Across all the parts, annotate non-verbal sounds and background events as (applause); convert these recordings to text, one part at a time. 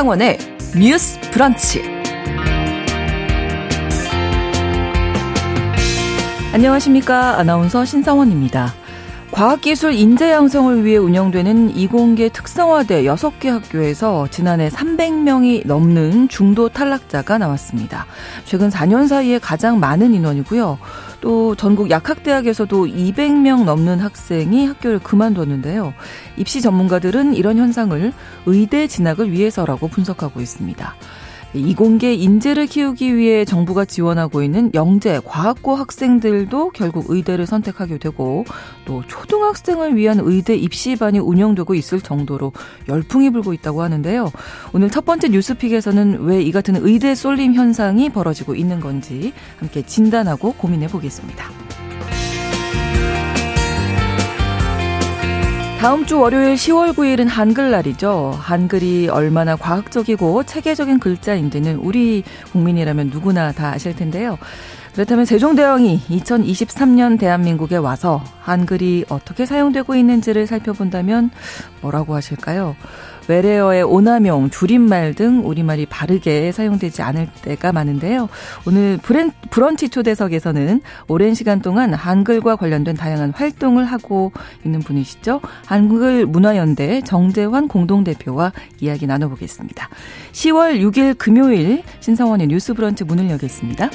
신성원의 뉴스 브런치. 안녕하십니까. 아나운서 신성원입니다. 과학기술 인재 양성을 위해 운영되는 이공계 특성화대 6개 학교에서 지난해 300명이 넘는 중도 탈락자가 나왔습니다. 최근 4년 사이에 가장 많은 인원이고요. 또 전국 약학대학에서도 200명 넘는 학생이 학교를 그만뒀는데요. 입시 전문가들은 이런 현상을 의대 진학을 위해서라고 분석하고 있습니다. 이공계 인재를 키우기 위해 정부가 지원하고 있는 영재 과학고 학생들도 결국 의대를 선택하게 되고 또 초등학생을 위한 의대 입시반이 운영되고 있을 정도로 열풍이 불고 있다고 하는데요. 오늘 첫 번째 뉴스픽에서는 왜 이 같은 의대 쏠림 현상이 벌어지고 있는 건지 함께 진단하고 고민해 보겠습니다. 다음 주 월요일 10월 9일은 한글날이죠. 한글이 얼마나 과학적이고 체계적인 글자인지는 우리 국민이라면 누구나 다 아실 텐데요. 그렇다면 세종대왕이 2023년 대한민국에 와서 한글이 어떻게 사용되고 있는지를 살펴본다면 뭐라고 하실까요? 외래어의 오남용, 줄임말 등 우리말이 바르게 사용되지 않을 때가 많은데요. 오늘 브랜, 브런치 초대석에서는 오랜 시간 동안 한글과 관련된 다양한 활동을 하고 있는 분이시죠. 한글 문화연대 정재환 공동대표와 이야기 나눠보겠습니다. 10월 6일 금요일 신성원의 뉴스 브런치 문을 여겠습니다.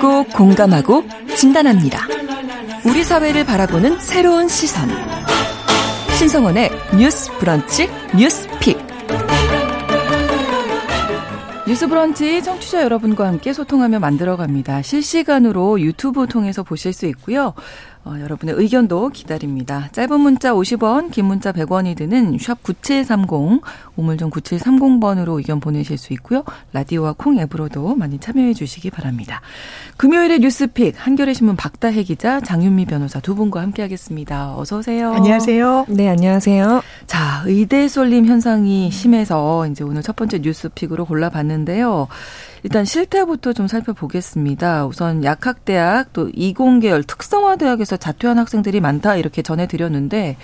듣고 공감하고 진단합니다. 우리 사회를 바라보는 새로운 시선. 신성원의 뉴스 브런치 뉴스 픽. 뉴스 브런치 청취자 여러분과 함께 소통하며 만들어 갑니다. 실시간으로 유튜브 통해서 보실 수 있고요. 어, 여러분의 의견도 기다립니다. 짧은 문자 50원, 긴 문자 100원이 드는 샵 9730, 우물정 9730번으로 의견 보내실 수 있고요. 라디오와 콩 앱으로도 많이 참여해 주시기 바랍니다. 금요일의 뉴스픽, 한겨레 신문 박다해 기자, 장윤미 변호사 두 분과 함께 하겠습니다. 어서 오세요. 안녕하세요. 네, 안녕하세요. 자, 의대 쏠림 현상이 심해서 이제 오늘 첫 번째 뉴스픽으로 골라봤는데요. 일단 실태부터 좀 살펴보겠습니다. 우선 약학대학 또 이공계열 특성화대학에서 자퇴한 학생들이 많다 이렇게 전해드렸는데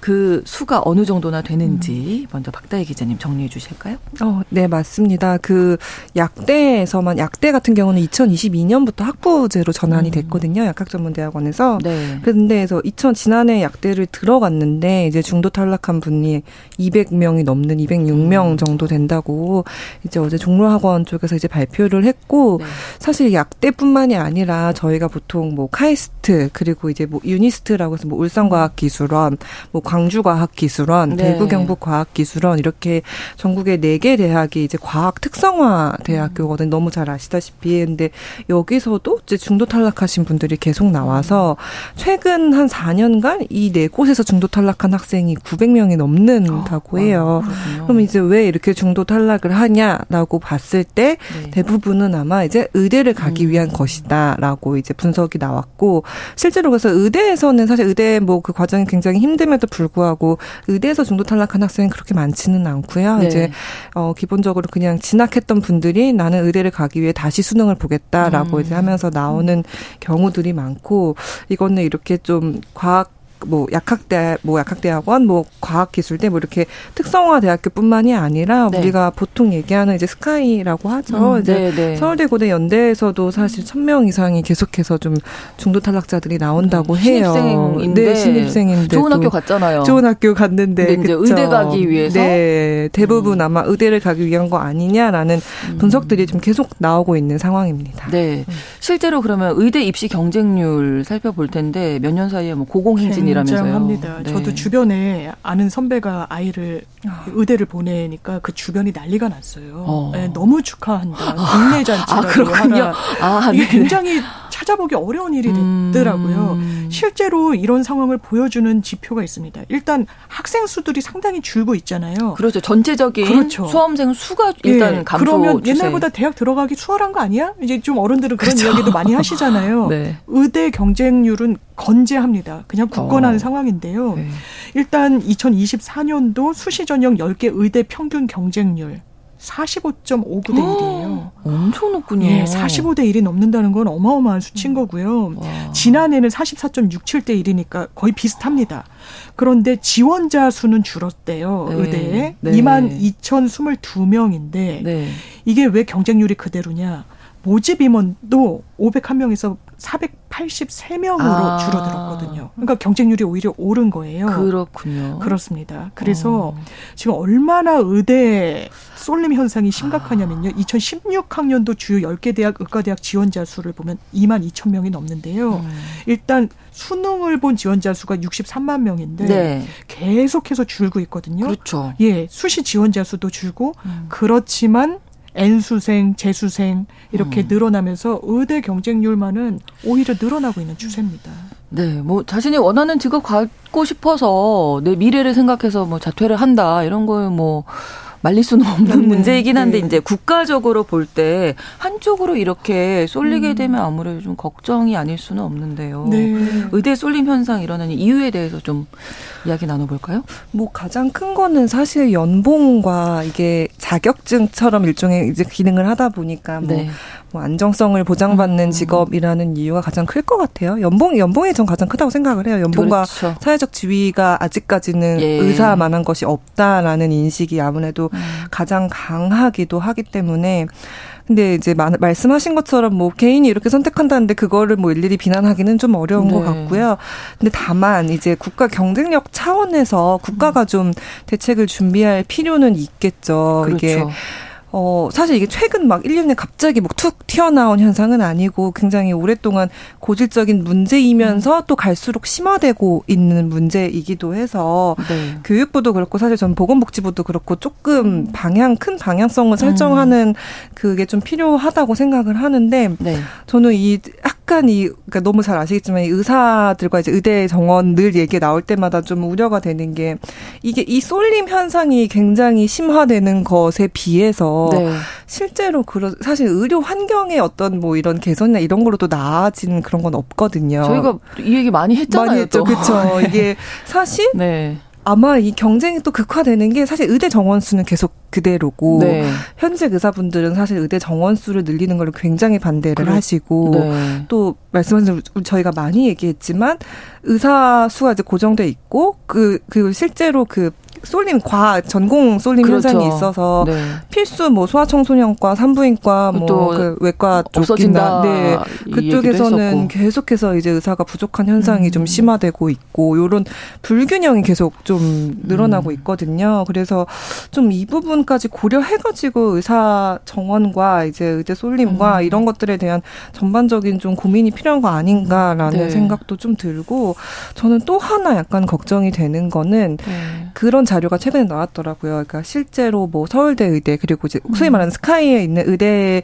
그 수가 어느 정도나 되는지 먼저 박다혜 기자님 정리해 주실까요? 어, 네 맞습니다. 그 약대에서만 약대 같은 경우는 2022년부터 학부제로 전환이 음. 됐거든요. 약학전문대학원에서. 네. 그런데에서 2000 지난해 약대를 들어갔는데 이제 중도 탈락한 분이 200명이 넘는 206명 음. 정도 된다고 이제 어제 종로학원 쪽에서 이제 발표를 했고 네. 사실 약대뿐만이 아니라 저희가 보통 뭐 카이스트 그리고 이제 뭐 유니스트라고 해서 뭐 울산과학기술원, 뭐 광주과학기술원, 네. 대구 경북과학기술원 이렇게 전국에 네개 대학이 이제 과학 특성화 대학교거든 요 너무 잘 아시다시피 근데 여기서도 이제 중도 탈락하신 분들이 계속 나와서 최근 한 4년간 이 네 곳에서 중도 탈락한 학생이 900명이 넘는다고 어, 해요. 아, 그럼 이제 왜 이렇게 중도 탈락을 하냐라고 봤을 때 네. 대부분은 아마 이제 의대를 가기 음. 위한 것이다라고 이제 분석이 나왔고 실제로 그래서 의대에서는 사실 의대 뭐 그 과정이 굉장히 힘듦에도 불구하고 의대에서 중도 탈락한 학생은 그렇게 많지는 않고요. 네. 이제 어 기본적으로 그냥 진학했던 분들이 나는 의대를 가기 위해 다시 수능을 보겠다라고 음. 이제 하면서 나오는 경우들이 많고 이거는 이렇게 좀 과학 뭐 약학대 뭐 약학대학원 뭐 과학기술대 뭐 이렇게 특성화 대학교뿐만이 아니라 네. 우리가 보통 얘기하는 이제 스카이라고 하죠. 음, 이제 네, 네. 서울대 고대 연대에서도 사실 천 명 이상이 계속해서 좀 중도 탈락자들이 나온다고 음, 해요. 신입생인데 네, 신입생인데 좋은 학교 갔잖아요. 좋은 학교 갔는데 이제 의대 가기 위해서 네 대부분 음. 아마 의대를 가기 위한 거 아니냐라는 음. 분석들이 좀 계속 나오고 있는 상황입니다. 네 실제로 그러면 의대 입시 경쟁률 살펴볼 텐데 몇 년 사이에 뭐 고공행진이 굉장합니다. 네. 저도 주변에 아는 선배가 아이를 아. 의대를 보내니까 그 주변이 난리가 났어요. 어. 네, 너무 축하한다. 국내 잔치라고 아, 그렇군요. 아, 이게 굉장히 찾아보기 어려운 일이 됐더라고요. 음. 실제로 이런 상황을 보여주는 지표가 있습니다. 일단 학생 수들이 상당히 줄고 있잖아요. 그렇죠. 전체적인 그렇죠. 수험생 수가 일단 네. 감소 그러면 추세. 옛날보다 대학 들어가기 수월한 거 아니야? 이제 좀 어른들은 그런 그렇죠. 이야기도 많이 (laughs) 하시잖아요. 네. 의대 경쟁률은 건재합니다. 그냥 굳건한 어. 상황인데요. 네. 일단 2024년도 수시 전형 10개 의대 평균 경쟁률 45.59대 1이에요. (gasps) 엄청 높군요. 예, 45대 1이 넘는다는 건 어마어마한 수치인 거고요. 와. 지난해는 44.67대 1이니까 거의 비슷합니다. 그런데 지원자 수는 줄었대요. 네. 의대에. 네. 2만 2,022명인데 네. 이게 왜 경쟁률이 그대로냐? 모집 임원도 501명에서 483명으로 아. 줄어들었거든요. 그러니까 경쟁률이 오히려 오른 거예요. 그렇군요. 그렇습니다. 그래서 어. 지금 얼마나 의대 쏠림 현상이 심각하냐면요. 아. 2016학년도 주요 10개 대학 의과대학 지원자 수를 보면 2만 2천 명이 넘는데요. 음. 일단 수능을 본 지원자 수가 63만 명인데 네. 계속해서 줄고 있거든요. 그렇죠. 예, 수시 지원자 수도 줄고 음. 그렇지만 N수생, 재수생 이렇게 음. 늘어나면서 의대 경쟁률만은 오히려 늘어나고 있는 추세입니다. 네, 뭐 자신이 원하는 직업 갖고 싶어서 내 미래를 생각해서 뭐 자퇴를 한다 이런 거에 뭐 말릴 수는 없는 음, 문제이긴 한데 네. 이제 국가적으로 볼 때 한쪽으로 이렇게 쏠리게 음. 되면 아무래도 좀 걱정이 아닐 수는 없는데요. 네. 의대 쏠림 현상 일어나는 이유에 대해서 좀 이야기 나눠볼까요? 뭐 가장 큰 거는 사실 연봉과 이게 자격증처럼 일종의 이제 기능을 하다 보니까 뭐, 네. 뭐 안정성을 보장받는 음. 직업이라는 이유가 가장 클 것 같아요. 연봉 연봉이 전 가장 크다고 생각을 해요. 연봉과 그렇죠. 사회적 지위가 아직까지는 예. 의사만한 것이 없다라는 인식이 아무래도 음. 가장 강하기도 하기 때문에 근데 이제 마, 말씀하신 것처럼 뭐 개인이 이렇게 선택한다는데 그거를 뭐 일일이 비난하기는 좀 어려운 네. 것 같고요. 근데 다만 이제 국가 경쟁력 차원에서 국가가 좀 대책을 준비할 필요는 있겠죠. 그렇죠. 이게 어, 사실 이게 최근 막 1년에 갑자기 뭐 툭 튀어나온 현상은 아니고 굉장히 오랫동안 고질적인 문제이면서 음. 또 갈수록 심화되고 있는 문제이기도 해서 네. 교육부도 그렇고 사실 전 보건복지부도 그렇고 조금 음. 방향, 큰 방향성을 설정하는 음. 그게 좀 필요하다고 생각을 하는데 네. 저는 이 약간 이 그러니까 너무 잘 아시겠지만 이 의사들과 이제 의대 정원 늘 얘기 나올 때마다 좀 우려가 되는 게 이게 이 쏠림 현상이 굉장히 심화되는 것에 비해서 네. 실제로 그런 사실 의료 환경의 어떤 뭐 이런 개선이나 이런 걸로도 나아지는 그런 건 없거든요. 저희가 이 얘기 많이 했잖아요. 많이 했죠. 그렇죠. (laughs) 이게 사실 네. 아마 이 경쟁이 또 극화되는 게 사실 의대 정원 수는 계속 그대로고 네. 현직 의사분들은 사실 의대 정원 수를 늘리는 걸 굉장히 반대를 그래. 하시고 네. 또 말씀하신 저희가 많이 얘기했지만 의사 수가 이제 고정돼 있고 그그 그 실제로 그 쏠림 과 전공 쏠림 그렇죠. 현상이 있어서 네. 필수 뭐 소아청소년과 산부인과 뭐 그 외과 쪽이나 네 그쪽에서는 계속해서 이제 의사가 부족한 현상이 음. 좀 심화되고 있고 요런 불균형이 계속 좀 늘어나고 음. 있거든요. 그래서 좀 이 부분까지 고려해가지고 의사 정원과 이제 의대 쏠림과 음. 이런 것들에 대한 전반적인 좀 고민이 필요한 거 아닌가라는 네. 생각도 좀 들고 저는 또 하나 약간 걱정이 되는 거는 네. 그런 자료가 최근에 나왔더라고요. 그러니까 실제로 뭐 서울대 의대 그리고 이제 소위 음. 말하는 스카이에 있는 의대에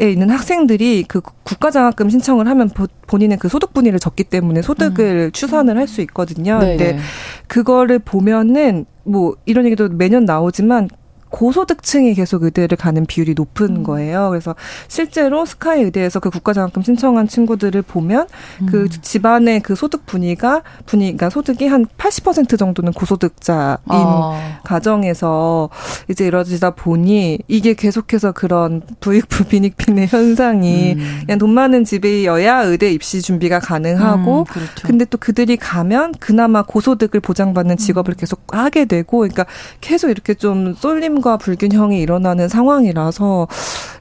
있는 학생들이 그 국가장학금 신청을 하면 본인의 그 소득 분위를 적기 때문에 소득을 음. 추산을 할 수 있거든요. 네네. 근데 그거를 보면은 뭐 이런 얘기도 매년 나오지만 고소득층이 계속 의대를 가는 비율이 높은 음. 거예요. 그래서 실제로 스카이 의대에서 그 국가장학금 신청한 친구들을 보면 그 음. 그 집안의 그 소득 분위가 분위 그러니까 소득이 한 80% 정도는 고소득자인 아. 가정에서 이제 이루어지다 보니 이게 계속해서 그런 부익부 빈익빈의 현상이 음. 그냥 돈 많은 집이어야 의대 입시 준비가 가능하고 음, 그렇죠. 근데 또 그들이 가면 그나마 고소득을 보장받는 직업을 음. 계속 하게 되고 그러니까 계속 이렇게 좀 쏠림 과 불균형이 일어나는 상황이라서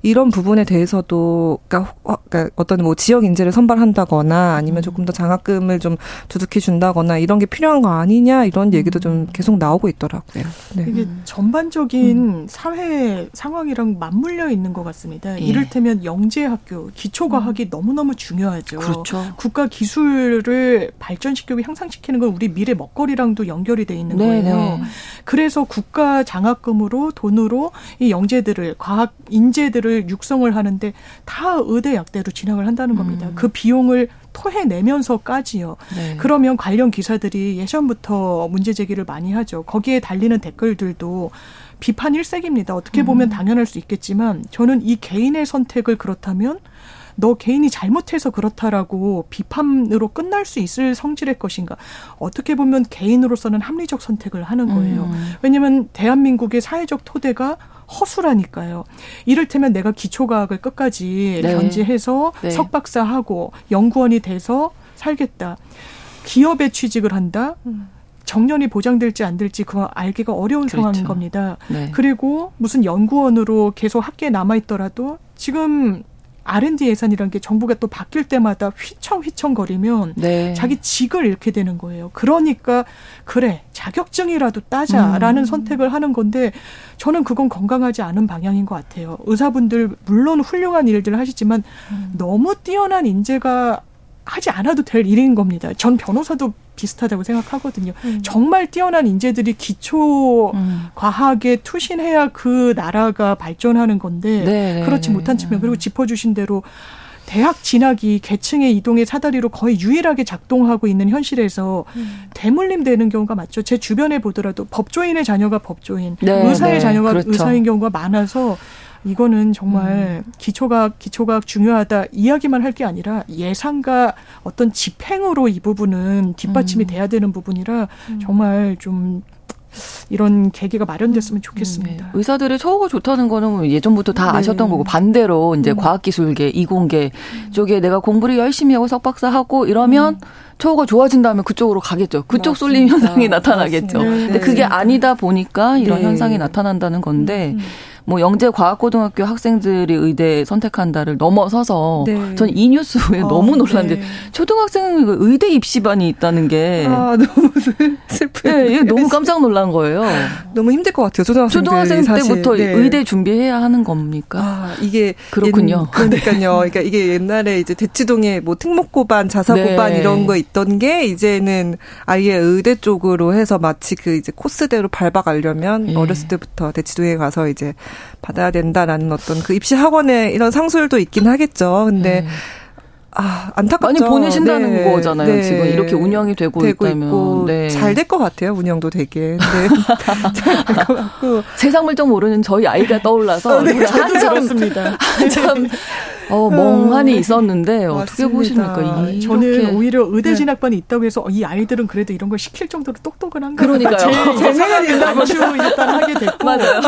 이런 부분에 대해서도 그러니까, 그러니까 어떤 뭐 지역 인재를 선발한다거나 아니면 음. 조금 더 장학금을 좀 두둑히 준다거나 이런 게 필요한 거 아니냐 이런 얘기도 좀 음. 계속 나오고 있더라고요. 네. 이게 전반적인 음. 사회 상황이랑 맞물려 있는 것 같습니다. 예. 이를테면 영재학교 기초과학이 음. 너무너무 중요하죠. 그렇죠. 국가 기술을 발전시키고 향상시키는 건 우리 미래 먹거리랑도 연결이 돼 있는 네네. 거예요. 네. 그래서 국가 장학금으로 돈으로 이 영재들을 과학 인재들을 육성을 하는데 다 의대 약대로 진학을 한다는 겁니다. 음. 그 비용을 토해내면서까지요. 네. 그러면 관련 기사들이 예전부터 문제 제기를 많이 하죠. 거기에 달리는 댓글들도 비판 일색입니다. 어떻게 보면 음. 당연할 수 있겠지만 저는 이 개인의 선택을 그렇다면 너 개인이 잘못해서 그렇다라고 비판으로 끝날 수 있을 성질의 것인가? 어떻게 보면 개인으로서는 합리적 선택을 하는 거예요. 음. 왜냐하면 대한민국의 사회적 토대가 허술하니까요. 이를테면 내가 기초과학을 끝까지 네. 견지해서 네. 석박사하고 연구원이 돼서 살겠다. 기업에 취직을 한다. 음. 정년이 보장될지 안 될지 그거 알기가 어려운 그렇죠. 상황인 겁니다. 네. 그리고 무슨 연구원으로 계속 학계에 남아 있더라도 지금 R&D 예산이라는 게 정부가 또 바뀔 때마다 휘청휘청거리면 네. 자기 직을 잃게 되는 거예요. 그러니까 그래 자격증이라도 따자라는 음. 선택을 하는 건데 저는 그건 건강하지 않은 방향인 것 같아요. 의사분들 물론 훌륭한 일들을 하시지만 음. 너무 뛰어난 인재가 하지 않아도 될 일인 겁니다. 전 변호사도 비슷하다고 생각하거든요. 음. 정말 뛰어난 인재들이 기초 음. 과학에 투신해야 그 나라가 발전하는 건데 네, 네 그렇지 네, 못한 측면 그리고 짚어주신 대로 대학 진학이 계층의 이동의 사다리로 거의 유일하게 작동하고 있는 현실에서 음. 대물림 되는 경우가 많죠. 제 주변에 보더라도 법조인의 자녀가 법조인, 네, 의사의 네, 자녀가 그렇죠. 의사인 경우가 많아서 이거는 정말 음. 기초과학, 기초과학 중요하다 이야기만 할 게 아니라 예상과 어떤 집행으로 이 부분은 뒷받침이 음. 돼야 되는 부분이라 음. 정말 좀 이런 계기가 마련됐으면 음, 좋겠습니다. 네. 의사들의 처우가 좋다는 거는 예전부터 다 네. 아셨던 거고 반대로 이제 음. 과학기술계, 이공계 음. 쪽에 내가 공부를 열심히 하고 석박사 하고 이러면 음. 처우가 좋아진다면 그쪽으로 가겠죠. 그쪽 맞습니다. 쏠림 현상이 (laughs) 나타나겠죠. 네. 근데 그게 아니다 보니까 이런 네. 현상이 나타난다는 건데 뭐 영재 과학고등학교 학생들이 의대 선택한다를 넘어서서 네. 전이 뉴스 후에 아, 너무 놀랐는데 네. 초등학생 의대 입시반이 있다는 게 아, 너무 슬프네. 네, 너무 깜짝 놀란 거예요. 너무 힘들 것 같아요. 초등학생 초등학생 때부터 네. 의대 준비해야 하는 겁니까? 아, 이게 그렇군요. 옛, 그러니까요. (laughs) 그러니까 이게 옛날에 이제 대치동에 뭐 특목고반, 자사고반 네. 이런 거 있던 게 이제는 아예 의대 쪽으로 해서 마치 그 이제 코스대로 밟아가려면 예. 어렸을 때부터 대치동에 가서 이제 받아야 된다라는 어떤 그 입시 학원의 이런 상술도 있긴 하겠죠. 근데 네. 아, 안타깝죠. 많이 보내신다는 네. 거잖아요. 네. 지금 이렇게 운영이 되고, 되고 있다면. 네. 잘될 것 같아요. 운영도 되게. 네. (laughs) (laughs) 잘될 것 같고. 세상 물정 모르는 저희 아이가 떠올라서 네, 한참 그렇습니다. 한참 어, 멍하니 있었는데 어떻게 보십니까? 이 저는 오히려 의대 네. 진학반이 있다고 해서 이 아이들은 그래도 이런 걸 시킬 정도로 똑똑은 한가 그러니까요. 제, 생각에 남주 일단 하게 됐고 맞아요.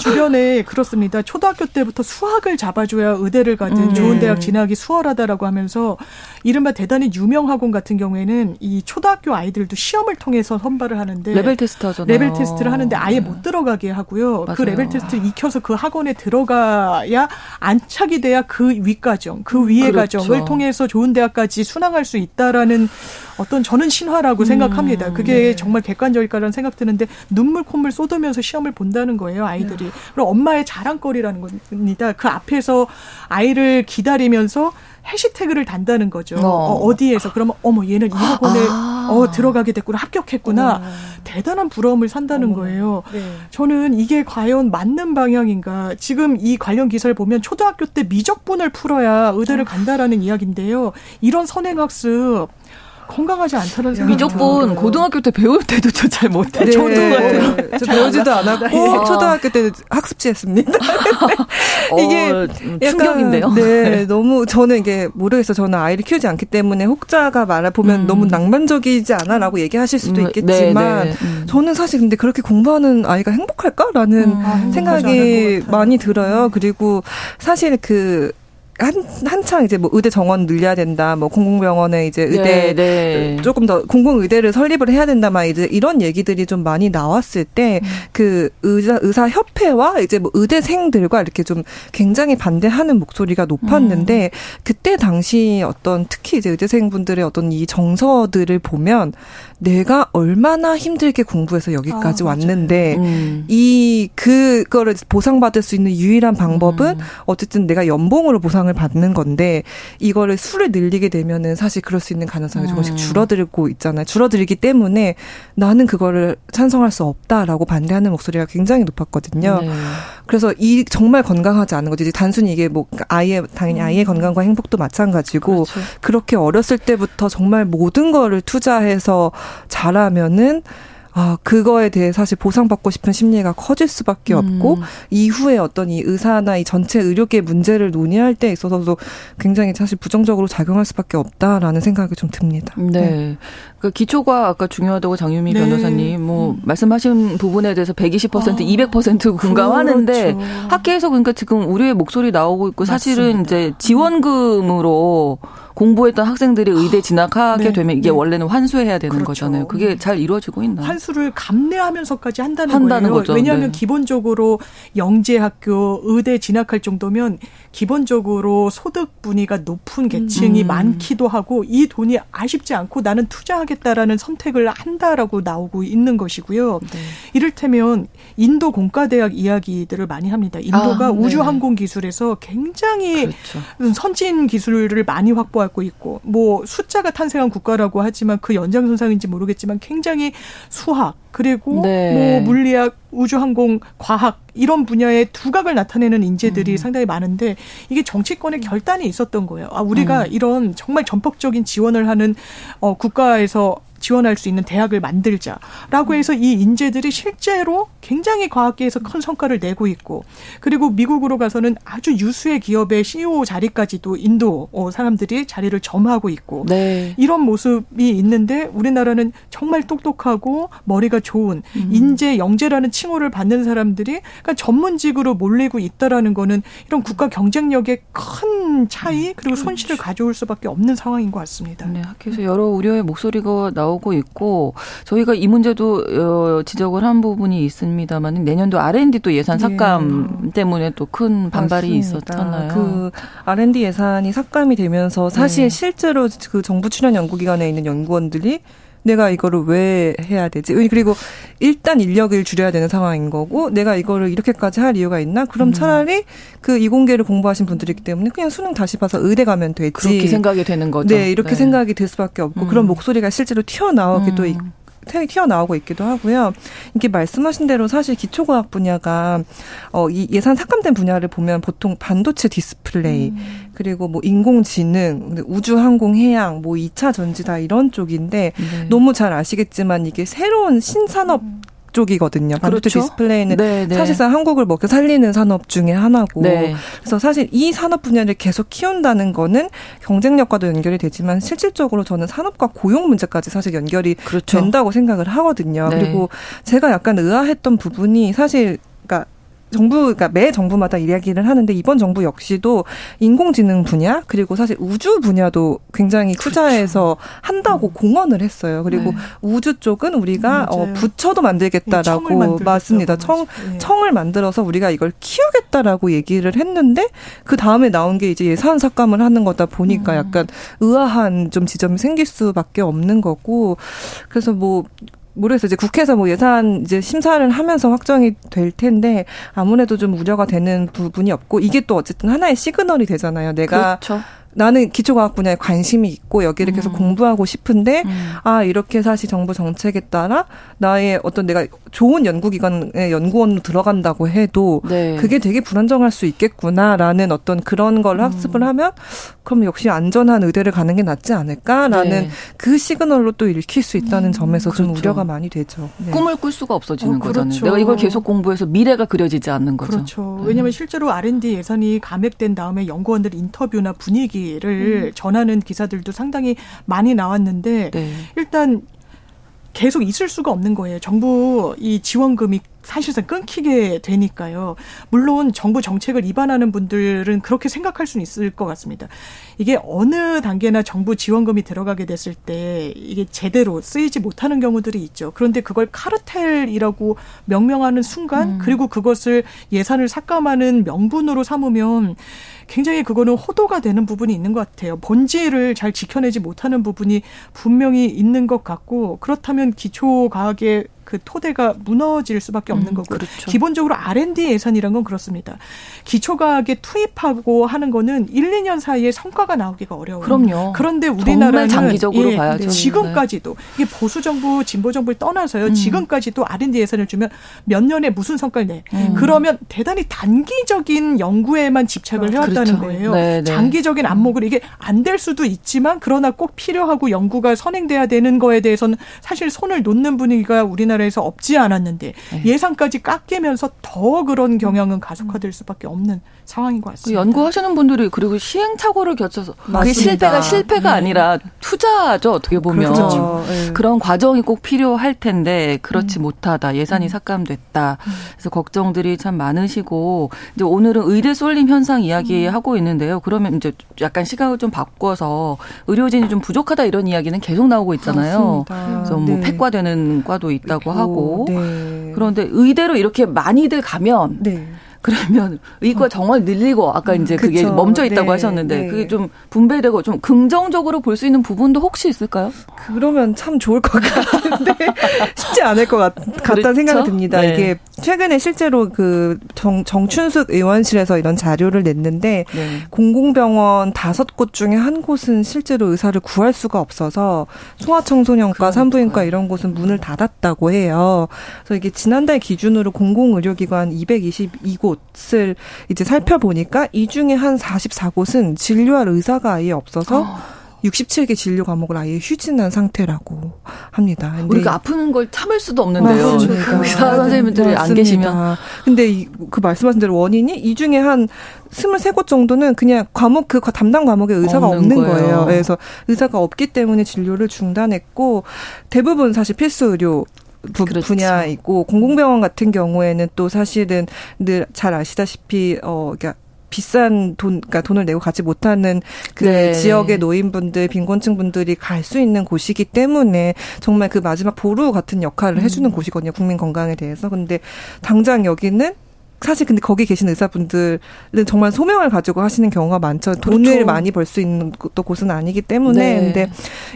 주변에 그렇습니다. 초등학교 때부터 수학을 잡아줘야 의대를 가든 음. 좋은 대학 진학이 수월하다라고 하면서 이른바 대단히 유명 학원 같은 경우에는 이 초등학교 아이들도 시험을 통해서 선발을 하는데 레벨 테스트 하잖아요. 레벨 테스트를 하는데 아예 못 들어가게 하고요. 그 맞아요. 그 레벨 테스트를 익혀서 그 학원에 들어가야 안착이 돼야 그 위과정, 그 위의 그렇죠. 과정을 통해서 좋은 대학까지 순항할 수 있다라는 어떤 저는 신화라고 음, 생각합니다. 그게 네. 정말 객관적일까라는 생각 드는데 눈물 콧물 쏟으면서 시험을 본다는 거예요, 아이들이. 네. 그리고 엄마의 자랑거리라는 겁니다. 그 앞에서 아이를 기다리면서 해시태그를 단다는 거죠. 어. 어 디에서 그러면 어머 얘는 이 학원에 아. 어 들어가게 됐구나 합격했구나 어. 대단한 부러움을 산다는 어. 거예요. 네. 저는 이게 과연 맞는 방향인가? 지금 이 관련 기사를 보면 초등학교 때 미적분을 풀어야 의대를 어. 간다라는 이야기인데요. 이런 선행학습 건강하지 않다는 생각이 미적분 고등학교 때 배울 때도 저 잘 못해. 네. 저도 같아요. 저 배우지도 않았고 네. 초등학교 때 학습지 했습니다. (laughs) 이게 어, 충격인데요. (laughs) 네, 너무 저는 이게 모르겠어. 저는 아이를 키우지 않기 때문에 혹자가 말해 보면 음. 너무 낭만적이지 않아라고 얘기하실 수도 음, 있겠지만 네, 네. 음. 저는 사실 근데 그렇게 공부하는 아이가 행복할까라는 음. 생각이 많이 들어요. 그리고 사실 그 한, 한창 이제 뭐 의대 정원 늘려야 된다, 뭐 공공병원에 이제 의대, 네, 네. 조금 더 공공의대를 설립을 해야 된다, 막 이제 이런 얘기들이 좀 많이 나왔을 때, 음. 그 의사, 의사협회와 이제 뭐 의대생들과 이렇게 좀 굉장히 반대하는 목소리가 높았는데, 음. 그때 당시 어떤 특히 이제 의대생분들의 어떤 이 정서들을 보면, 내가 얼마나 힘들게 공부해서 여기까지 아, 왔는데 음. 이 그거를 보상받을 수 있는 유일한 방법은 음. 어쨌든 내가 연봉으로 보상을 받는 건데 이거를 수를 늘리게 되면은 사실 그럴 수 있는 가능성이 조금씩 음. 줄어들고 있잖아요. 줄어들기 때문에 나는 그거를 찬성할 수 없다라고 반대하는 목소리가 굉장히 높았거든요. 네. 그래서 이 정말 건강하지 않은 거지. 단순히 이게 뭐 아이의 당연히 아이의 음. 건강과 행복도 마찬가지고 그렇죠. 그렇게 어렸을 때부터 정말 모든 거를 투자해서 잘하면은 아, 그거에 대해 사실 보상받고 싶은 심리가 커질 수밖에 없고, 음. 이후에 어떤 이 의사나 이 전체 의료계 문제를 논의할 때 있어서도 굉장히 사실 부정적으로 작용할 수밖에 없다라는 생각이 좀 듭니다. 네. 네. 그 기초가 아까 중요하다고 장유미 네. 변호사님 뭐 음. 말씀하신 부분에 대해서 120% 아, 200% 공감하는데 그렇죠. 학계에서 그러니까 지금 우리의 목소리 나오고 있고 사실은 맞습니다. 이제 지원금으로 공부했던 학생들이 의대 진학하게 네. 되면 이게 네. 원래는 환수해야 되는 그렇죠. 거잖아요. 그게 네. 잘 이루어지고 있나요? 환수를 감내하면서까지 한다는, 한다는 거예요. 거죠. 왜냐하면 네. 기본적으로 영재학교 의대 진학할 정도면 기본적으로 소득 분위가 높은 계층이 음. 많기도 하고 이 돈이 아쉽지 않고 나는 투자하겠다라는 선택을 한다라고 나오고 있는 것이고요. 네. 이를테면 인도 공과대학 이야기들을 많이 합니다. 인도가 아, 네. 우주항공 기술에서 굉장히 그렇죠. 선진 기술을 많이 확보하고 있고 뭐 숫자가 탄생한 국가라고 하지만 그 연장선상인지 모르겠지만 굉장히 수학 그리고 네. 뭐 물리학, 우주항공, 과학 이런 분야의 두각을 나타내는 인재들이 음. 상당히 많은데 이게 정치권의 결단이 있었던 거예요. 아 우리가 음. 이런 정말 전폭적인 지원을 하는 어 국가에서 지원할 수 있는 대학을 만들자라고 해서 이 인재들이 실제로 굉장히 과학계에서 큰 성과를 내고 있고 그리고 미국으로 가서는 아주 유수의 기업의 CEO 자리까지도 인도 어, 사람들이 자리를 점하고 있고 네. 이런 모습이 있는데 우리나라는 정말 똑똑하고 머리가 좋은 음. 인재 영재라는 칭호를 받는 사람들이 그러니까 전문직으로 몰리고 있다라는 거는 이런 국가 경쟁력의 큰 차이 그리고 손실을 가져올 수밖에 없는 상황인 것 같습니다. 네, 학교에서 여러 우려의 목소리가 나. 나오고 있고 저희가 이 문제도 어, 지적을 한 부분이 있습니다만 내년도 R&D 또 예산 삭감 네. 때문에 또 큰 반발이 맞습니다. 있었잖아요. 그 R&D 예산이 삭감이 되면서 사실 네. 실제로 그 정부 출연 연구기관에 있는 연구원들이 내가 이거를 왜 해야 되지? 그리고 일단 인력을 줄여야 되는 상황인 거고 내가 이거를 이렇게까지 할 이유가 있나? 그럼 음. 차라리 그 이공계를 공부하신 분들이기 때문에 그냥 수능 다시 봐서 의대 가면 되지. 그렇게 생각이 되는 거죠. 네, 이렇게 네. 생각이 될 수밖에 없고 음. 그런 목소리가 실제로 튀어나오기도 음. 있고 튀어나오고 있기도 하고요. 이게 말씀하신 대로 사실 기초과학 분야가 어, 이 예산 삭감된 분야를 보면 보통 반도체 디스플레이 음. 그리고 뭐 인공지능, 우주 항공 해양, 뭐 2차 전지 다 이런 쪽인데 네. 너무 잘 아시겠지만 이게 새로운 신산업 음. 쪽이거든요. 그렇죠? 디스플레이는 네, 네. 사실상 한국을 먹여 살리는 산업 중에 하나고 네. 그래서 사실 이 산업 분야를 계속 키운다는 거는 경쟁력과도 연결이 되지만 실질적으로 저는 산업과 고용 문제까지 사실 연결이 그렇죠. 된다고 생각을 하거든요. 네. 그리고 제가 약간 의아했던 부분이 사실 정부, 그러니까 매 정부마다 이야기를 하는데 이번 정부 역시도 인공지능 분야 그리고 사실 우주 분야도 굉장히 그렇죠. 투자해서 그렇죠. 한다고 음. 공언을 했어요. 그리고 네. 우주 쪽은 우리가 어, 부처도 만들겠다라고 맞습니다. 청 네. 청을 만들어서 우리가 이걸 키우겠다라고 얘기를 했는데 그 다음에 나온 게 이제 예산 삭감을 하는 거다 보니까 음. 약간 의아한 좀 지점이 생길 수밖에 없는 거고 그래서 뭐 모르겠어요. 이제 국회에서 뭐 예산 이제 심사를 하면서 확정이 될 텐데 아무래도 좀 우려가 되는 부분이 없고 이게 또 어쨌든 하나의 시그널이 되잖아요. 내가 그렇죠. 나는 기초과학 분야에 관심이 있고 여기를 계속 음. 공부하고 싶은데 음. 아 이렇게 사실 정부 정책에 따라 나의 어떤 내가 좋은 연구기관의 연구원으로 들어간다고 해도 네. 그게 되게 불안정할 수 있겠구나라는 어떤 그런 걸 음. 학습을 하면 그럼 역시 안전한 의대를 가는 게 낫지 않을까라는 네. 그 시그널로 또 읽힐 수 있다는 음. 점에서 그렇죠. 좀 우려가 많이 되죠. 네. 꿈을 꿀 수가 없어지는 어, 그렇죠. 거잖아요. 내가 이걸 계속 공부해서 미래가 그려지지 않는 거죠. 그렇죠. 네. 왜냐하면 실제로 R&D 예산이 감액된 다음에 연구원들 인터뷰나 분위기 얘기를 음. 전하는 기사들도 상당히 많이 나왔는데 네. 일단 계속 있을 수가 없는 거예요. 정부 이 지원금이 사실상 끊기게 되니까요. 물론 정부 정책을 위반하는 분들은 그렇게 생각할 수는 있을 것 같습니다. 이게 어느 단계나 정부 지원금이 들어가게 됐을 때 이게 제대로 쓰이지 못하는 경우들이 있죠. 그런데 그걸 카르텔이라고 명명하는 순간 음. 그리고 그것을 예산을 삭감하는 명분으로 삼으면 굉장히 그거는 호도가 되는 부분이 있는 것 같아요. 본질을 잘 지켜내지 못하는 부분이 분명히 있는 것 같고 그렇다면 기초 과학의 그 토대가 무너질 수밖에 없는 음, 거고 그렇죠. 기본적으로 R&D 예산이란 건 그렇습니다. 기초과학에 투입하고 하는 거는 1, 2년 사이에 성과가 나오기가 어려워요. 그럼요. 그런데 우리나라는 장기적으로 예, 봐야죠. 지금까지도 이게 보수 정부, 진보 정부를 떠나서요. 음. 지금까지도 R&D 예산을 주면 몇 년에 무슨 성과를 내. 음. 그러면 대단히 단기적인 연구에만 집착을 해왔다는 그렇죠. 거예요. 네, 네. 장기적인 안목을 이게 안 될 수도 있지만 그러나 꼭 필요하고 연구가 선행돼야 되는 거에 대해서는 사실 손을 놓는 분위기가 우리나라 우리나라에서 없지 않았는데 네. 예산까지 깎이면서 더 그런 경향은 가속화될 수밖에 없는 상황인 것 같습니다. 연구하시는 분들이 그리고 시행착오를 겪어서 그게 실패가 실패가 네. 아니라 투자죠 어떻게 보면 그렇죠. 네. 그런 과정이 꼭 필요할 텐데 그렇지 음. 못하다 예산이 음. 삭감됐다 음. 그래서 걱정들이 참 많으시고 이제 오늘은 의대 쏠림 현상 이야기하고 음. 있는데요. 그러면 이제 약간 시각을 좀 바꿔서 의료진이 좀 부족하다 이런 이야기는 계속 나오고 있잖아요. 맞습니다. 그래서 뭐 네. 폐과되는 과도 있다고 하고 네. 그런데 의대로 이렇게 많이들 가면. 네. 그러면 의과 어. 정원 늘리고 아까 이제 그게 그쵸. 멈춰 있다고 네. 하셨는데 네. 그게 좀 분배되고 좀 긍정적으로 볼 수 있는 부분도 혹시 있을까요? 그러면 참 좋을 것 같은데 (laughs) 쉽지 않을 것 같, 그렇죠? 생각이 듭니다. 네. 이게 최근에 실제로 그 정, 정춘숙 의원실에서 이런 자료를 냈는데 네. 공공병원 다섯 곳 중에 한 곳은 실제로 의사를 구할 수가 없어서 소아청소년과 산부인과 이런 곳은 문을 닫았다고 해요. 그래서 이게 지난달 기준으로 공공의료기관 222곳 곳을 이제 살펴보니까 이 중에 한 44곳은 진료할 의사가 아예 없어서 어. 67개 진료 과목을 아예 휴진한 상태라고 합니다. 우리가 아프는 걸 참을 수도 없는데요. 의사 그러니까. 선생님들이 안 계시면. 근데 이, 그 말씀하신 대로 원인이 이 중에 한 23곳 정도는 그냥 과목 그 담당 과목에 의사가 없는, 없는 거예요. 거예요. 그래서 의사가 없기 때문에 진료를 중단했고 대부분 사실 필수 의료 부, 그렇죠. 분야이고 공공병원 같은 경우에는 또 사실은 늘 잘 아시다시피 어 그러니까 비싼 돈, 그러니까 돈을 내고 가지 못하는 그 네. 지역의 노인분들, 빈곤층 분들이 갈 수 있는 곳이기 때문에 정말 그 마지막 보루 같은 역할을 음. 해주는 곳이거든요. 국민 건강에 대해서. 근데 당장 여기는 사실 근데 거기 계신 의사분들은 정말 소명을 가지고 하시는 경우가 많죠. 돈을 그렇죠. 많이 벌 수 있는 또 곳은 아니기 때문에 네. 근데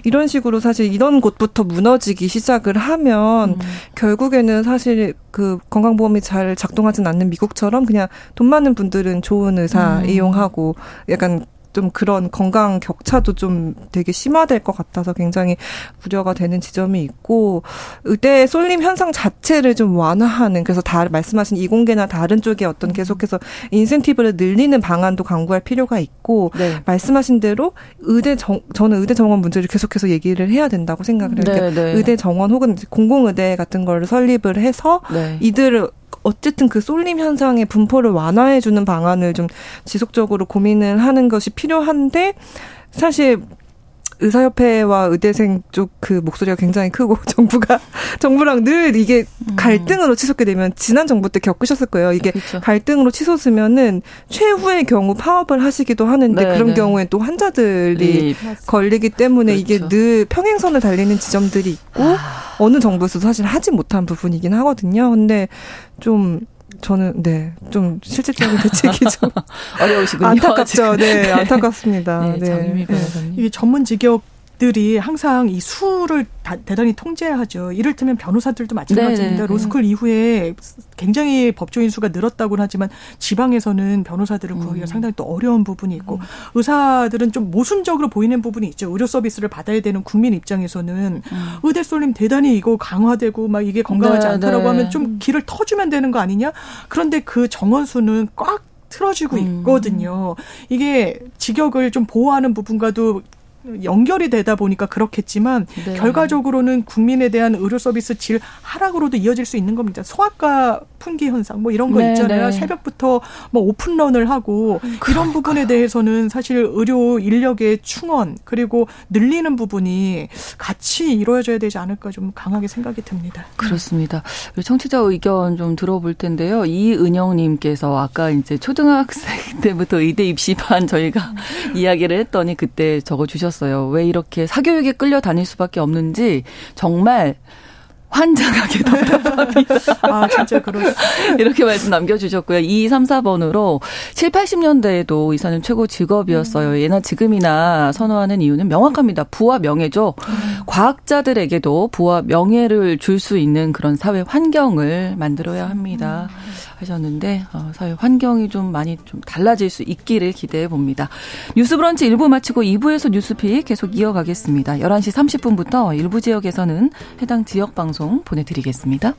이런 식으로 사실 이런 곳부터 무너지기 시작을 하면 음. 결국에는 사실 그 건강보험이 잘 작동하진 않는 미국처럼 그냥 돈 많은 분들은 좋은 의사 음. 이용하고 약간 좀 그런 건강 격차도 좀 되게 심화될 것 같아서 굉장히 우려가 되는 지점이 있고 의대 쏠림 현상 자체를 좀 완화하는 그래서 다 말씀하신 이공계나 다른 쪽에 어떤 계속해서 인센티브를 늘리는 방안도 강구할 필요가 있고 네. 말씀하신 대로 의대 정 저는 의대 정원 문제를 계속해서 얘기를 해야 된다고 생각을 해요. 네, 그러니까 네. 의대 정원 혹은 공공의대 같은 거를 설립을 해서 네. 이들을 어쨌든 그 쏠림 현상의 분포를 완화해주는 방안을 좀 지속적으로 고민을 하는 것이 필요한데 사실 의사협회와 의대생 쪽 그 목소리가 굉장히 크고 (laughs) 정부가 정부랑 늘 이게 음. 갈등으로 치솟게 되면 지난 정부 때 겪으셨을 거예요. 이게 그렇죠. 갈등으로 치솟으면은 최후의 경우 파업을 하시기도 하는데 네, 그런 네. 경우에 또 환자들이 네. 걸리기 때문에 그렇죠. 이게 늘 평행선을 달리는 지점들이 있고 아. 어느 정부에서도 사실 하지 못한 부분이긴 하거든요. 근데 좀 저는 네 좀 실질적인 (laughs) 대책이 좀 어려우시군요. 안타깝죠. 네, 안타깝습니다. 네, 네. 네. 이게 전문 직업 들이 항상 이 수를 다, 대단히 통제하죠. 이를테면 변호사들도 마찬가지입니다. 네네. 네. 로스쿨 이후에 굉장히 법조인 수가 늘었다고는 하지만 지방에서는 변호사들을 구하기가 음. 상당히 또 어려운 부분이 있고 음. 의사들은 좀 모순적으로 보이는 부분이 있죠. 의료 서비스를 받아야 되는 국민 입장에서는 음. 의대 쏠림 대단히 이거 강화되고 막 이게 건강하지 네, 않다라고 네. 하면 좀 길을 터주면 되는 거 아니냐? 그런데 그 정원 수는 꽉 틀어지고 음. 있거든요. 이게 직역을 좀 보호하는 부분과도 연결이 되다 보니까 그렇겠지만 네. 결과적으로는 국민에 대한 의료 서비스 질 하락으로도 이어질 수 있는 겁니다. 소아과 풍기 현상 뭐 이런 거 네, 있잖아요. 네. 새벽부터 뭐 오픈런을 하고 그러니까. 이런 부분에 대해서는 사실 의료 인력의 충원 그리고 늘리는 부분이 같이 이루어져야 되지 않을까 좀 강하게 생각이 듭니다. 그렇습니다. 청취자 의견 좀 들어볼 텐데요. 이은영님께서 아까 이제 초등학생 (laughs) 때부터 의대 입시반 저희가 이야기를 했더니 그때 적어 주셨 어요. 왜 이렇게 사교육에 끌려 다닐 수밖에 없는지 정말 환장하게 (laughs) 답답합니다. 아, 진짜 그러 이렇게 말씀 남겨주셨고요. 2234번으로 7, 80년대에도 의사는 최고 직업이었어요. 음. 예나 지금이나 선호하는 이유는 명확합니다. 부와 명예죠. 음. 과학자들에게도 부와 명예를 줄 수 있는 그런 사회 환경을 만들어야 합니다. 음. 하셨는데 어, 사회 환경이 좀 많이 좀 달라질 수 있기를 기대해 봅니다. 뉴스 브런치 1부 마치고 2부에서 뉴스픽 계속 이어가겠습니다. 11시 30분부터 일부 지역에서는 해당 지역 방송 보내드리겠습니다.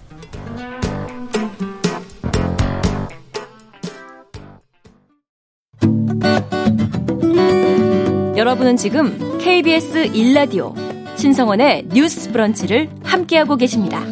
여러분은 지금 KBS 1라디오 신성원의 뉴스 브런치를 함께하고 계십니다.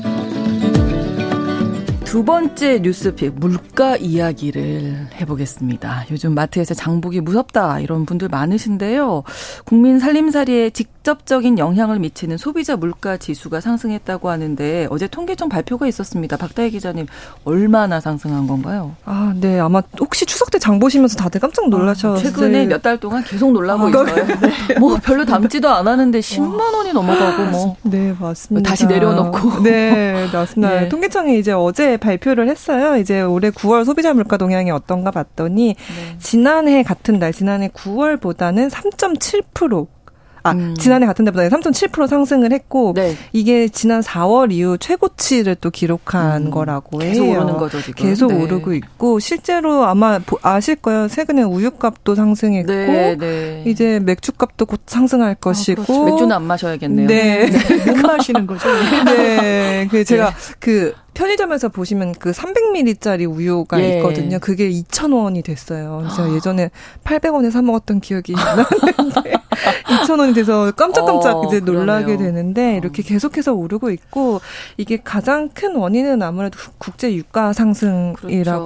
두 번째 뉴스픽 물가 이야기를 해보겠습니다. 요즘 마트에서 장보기 무섭다 이런 분들 많으신데요. 국민 살림살이에 직 접적인 영향을 미치는 소비자 물가 지수가 상승했다고 하는데 어제 통계청 발표가 있었습니다. 박다혜 기자님 얼마나 상승한 건가요? 아, 네 아마 혹시 추석 때 장 보시면서 다들 깜짝 놀라셨어요. 아, 최근에 몇 달 동안 계속 놀라고 아, 있어요. 네. 뭐 별로 담지도 않았는데 10만 원이 넘어가고 뭐. 네 맞습니다. 다시 내려놓고. 네 맞습니다. (laughs) 네. 통계청이 이제 어제 발표를 했어요. 이제 올해 9월 소비자 물가 동향이 어떤가 봤더니 네. 지난해 같은 날 지난해 9월보다는 3.7% 아, 음. 지난해 같은 데보다 3.7% 상승을 했고 네. 이게 지난 4월 이후 최고치를 또 기록한 음. 거라고 해요. 계속 오르는 거죠, 지금. 계속 네. 오르고 있고 실제로 아마 아실 거예요. 최근에 우유값도 상승했고 네, 네. 이제 맥주값도 곧 상승할 아, 것이고 그렇죠. 맥주는 안 마셔야겠네요. 네. (laughs) (laughs) 못 마시는 거죠. 네. 그 제가 네. 그 편의점에서 보시면 그 300ml짜리 우유가 예. 있거든요. 그게 2,000원이 됐어요. 제가 예전에 800원에 사 먹었던 기억이 나는데 (laughs) 2,000원이 돼서 깜짝깜짝 어, 이제 놀라게 그러네요. 되는데 이렇게 계속해서 오르고 있고 이게 가장 큰 원인은 아무래도 국제 유가 상승이라고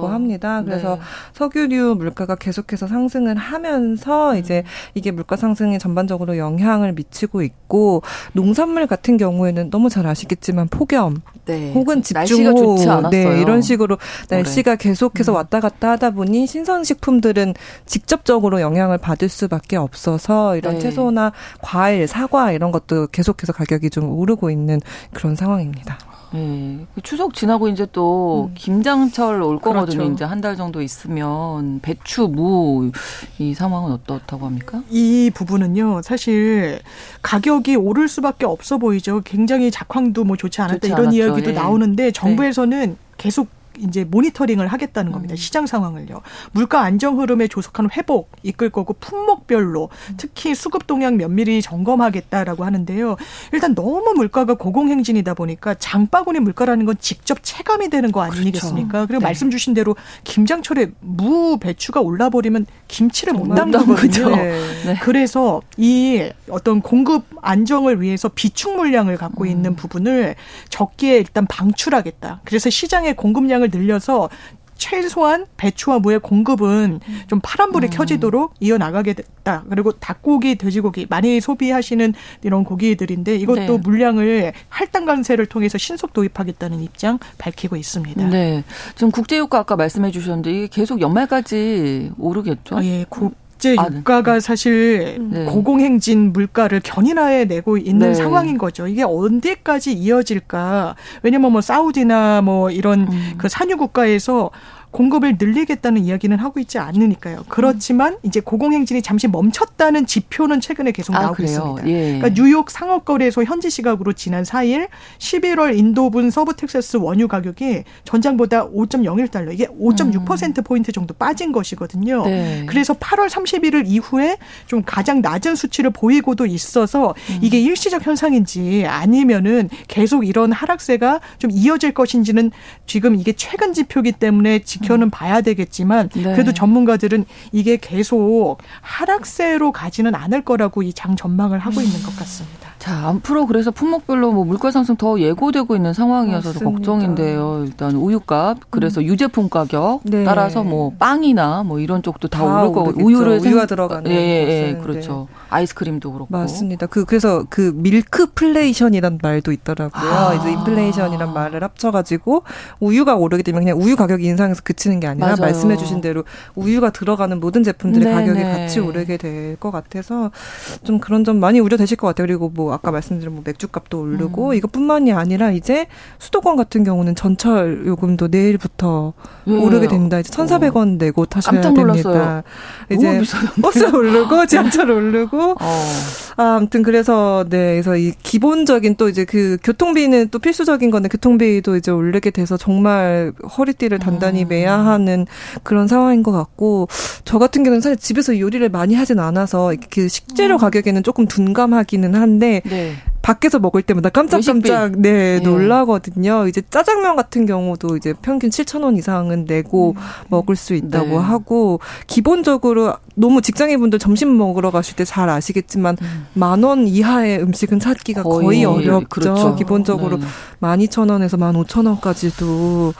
그렇죠. 합니다. 그래서 네. 석유류 물가가 계속해서 상승을 하면서 음. 이제 이게 물가 상승에 전반적으로 영향을 미치고 있고 농산물 같은 경우에는 너무 잘 아시겠지만 폭염 네. 혹은 집중 날씨가 좋지 않았어요. 네, 이런 식으로 날씨가 계속해서 음. 왔다 갔다 하다 보니 신선식품들은 직접적으로 영향을 받을 수밖에 없어서 이런 네. 채소나 과일, 사과 이런 것도 계속해서 가격이 좀 오르고 있는 그런 상황입니다. 네. 추석 지나고 이제 또 음. 김장철 올 거거든요. 그렇죠. 이제 한 달 정도 있으면 배추, 무 이 상황은 어떻다고 합니까? 이 부분은요. 사실 가격이 오를 수밖에 없어 보이죠. 굉장히 작황도 뭐 좋지 않았다 좋지 이런 않았죠. 이야기도 예. 나오는데 정부에서는 네. 계속 이제 모니터링을 하겠다는 겁니다. 음. 시장 상황을요. 물가 안정 흐름에 조속한 회복 이끌 거고 품목별로 음. 특히 수급 동향 면밀히 점검하겠다라고 하는데요. 일단 너무 물가가 고공행진이다 보니까 장바구니 물가라는 건 직접 체감이 되는 거 아니겠습니까? 그렇죠. 그리고 네. 말씀 주신 대로 김장철에 무 배추가 올라버리면 김치를 못 담그거든요. 네. 네. 그래서 이 어떤 공급 안정을 위해서 비축 물량을 갖고 음. 있는 부분을 적기에 일단 방출하겠다. 그래서 시장의 공급량을 물량을 늘려서 최소한 배추와 무의 공급은 좀 파란불이 음. 켜지도록 이어나가겠다. 그리고 닭고기, 돼지고기 많이 소비하시는 이런 고기들인데 이것도 네. 물량을 할당 강세를 통해서 신속 도입하겠다는 입장 밝히고 있습니다. 네. 지금 국제유가 아까 말씀해 주셨는데 이게 계속 연말까지 오르겠죠? 아, 예. 고, 국제 아, 네. 유가가 사실 네. 고공행진 물가를 견인하에 내고 있는 네. 상황인 거죠. 이게 언제까지 이어질까? 왜냐면 뭐 사우디나 뭐 이런 음. 그 산유 국가에서 공급을 늘리겠다는 이야기는 하고 있지 않으니까요. 그렇지만 이제 고공행진이 잠시 멈췄다는 지표는 최근에 계속 아, 나오고 아, 있습니다. 예. 그러니까 뉴욕 상업거래소 현지 시각으로 지난 4일 11월 인도분 서부 텍사스 원유 가격이 전장보다 5.01달러 이게 5.6% 음. 포인트 정도 빠진 것이거든요. 네. 그래서 8월 31일 이후에 좀 가장 낮은 수치를 보이고도 있어서 음. 이게 일시적 현상인지 아니면은 계속 이런 하락세가 좀 이어질 것인지는 지금 이게 최근 지표기 때문에 지 켜는 봐야 되겠지만 네. 그래도 전문가들은 이게 계속 하락세로 가지는 않을 거라고 이 장 전망을 하고 있는 것 같습니다. 자, 앞으로 그래서 품목별로 뭐 물가 상승 더 예고되고 있는 상황이어서 맞습니다. 걱정인데요. 일단 우유값, 그래서 음. 유제품 가격 네. 따라서 뭐 빵이나 뭐 이런 쪽도 다, 다 오를 거고 우유를 우유가 들어가는 예, 예, 예, 그렇죠. 아이스크림도 그렇고. 맞습니다. 그 그래서 그 밀크플레이션이란 말도 있더라고요. 아. 이제 인플레이션이란 말을 합쳐 가지고 우유가 오르게 되면 그냥 우유 가격이 인상해서 그치는 게 아니라 맞아요. 말씀해 주신 대로 우유가 들어가는 모든 제품들의 네네. 가격이 같이 오르게 될 것 같아서 좀 그런 점 많이 우려되실 것 같아요. 그리고 뭐 아까 말씀드린 뭐 맥주값도 오르고 음. 이것뿐만이 아니라 이제 수도권 같은 경우는 전철 요금도 내일부터 예. 오르게 됩니다. 이제 1,400원 내고 타셔야 됩니다. 이제 버스 오르고 (laughs) 지하철 오르고 어. 아, 아무튼 그래서 네, 그래서 이 기본적인 또 이제 그 교통비는 또 필수적인 건데 교통비도 이제 오르게 돼서 정말 허리띠를 단단히 음. 매야 하는 그런 상황인 것 같고 저 같은 경우는 사실 집에서 요리를 많이 하진 않아서 그 식재료 음. 가격에는 조금 둔감하기는 한데 네. 밖에서 먹을 때마다 깜짝깜짝 네, 네, 놀라거든요. 이제 짜장면 같은 경우도 이제 평균 7,000원 이상은 내고 음. 먹을 수 있다고 네. 하고 기본적으로 너무 직장인분들 점심 먹으러 가실 때 잘 아시겠지만 음. 만원 이하의 음식은 찾기가 거의, 거의 어렵죠. 그렇죠. 기본적으로 네. 12,000원에서 15,000원까지도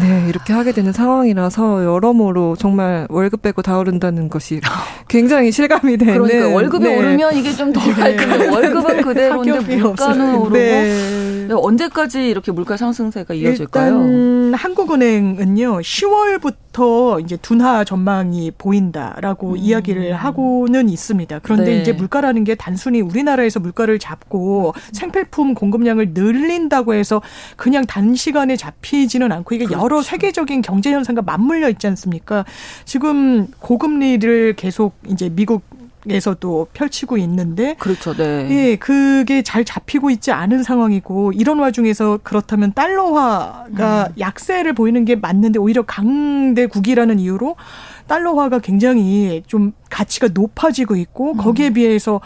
네, 이렇게 하게 되는 상황이라서 여러모로 정말 월급 빼고 다 오른다는 것이 (laughs) 굉장히 실감이 되는. 그러니까 월급이 네. 오르면 이게 좀 덜할 텐데 (laughs) 월급은 그대로인데 물가는 오르고 네. 언제까지 이렇게 물가 상승세가 이어질까요? 일단 한국은행은요 10월부터 이제 둔화 전망이 보인다라고 음. 이야기를 하고는 있습니다. 그런데 네. 이제 물가라는 게 단순히 우리나라에서 물가를 잡고 생필품 공급량을 늘린다고 해서 그냥 단시간에 잡히지는 않고 이게 그렇죠. 여러 세계적인 경제 현상과 맞물려 있지 않습니까? 지금 고금리를 계속 이제 미국 에서도 펼치고 있는데 그렇죠. 네. 예, 그게 잘 잡히고 있지 않은 상황이고 이런 와중에서 그렇다면 달러화가 음. 약세를 보이는 게 맞는데 오히려 강대국이라는 이유로 달러화가 굉장히 좀 가치가 높아지고 있고 음. 거기에 비해서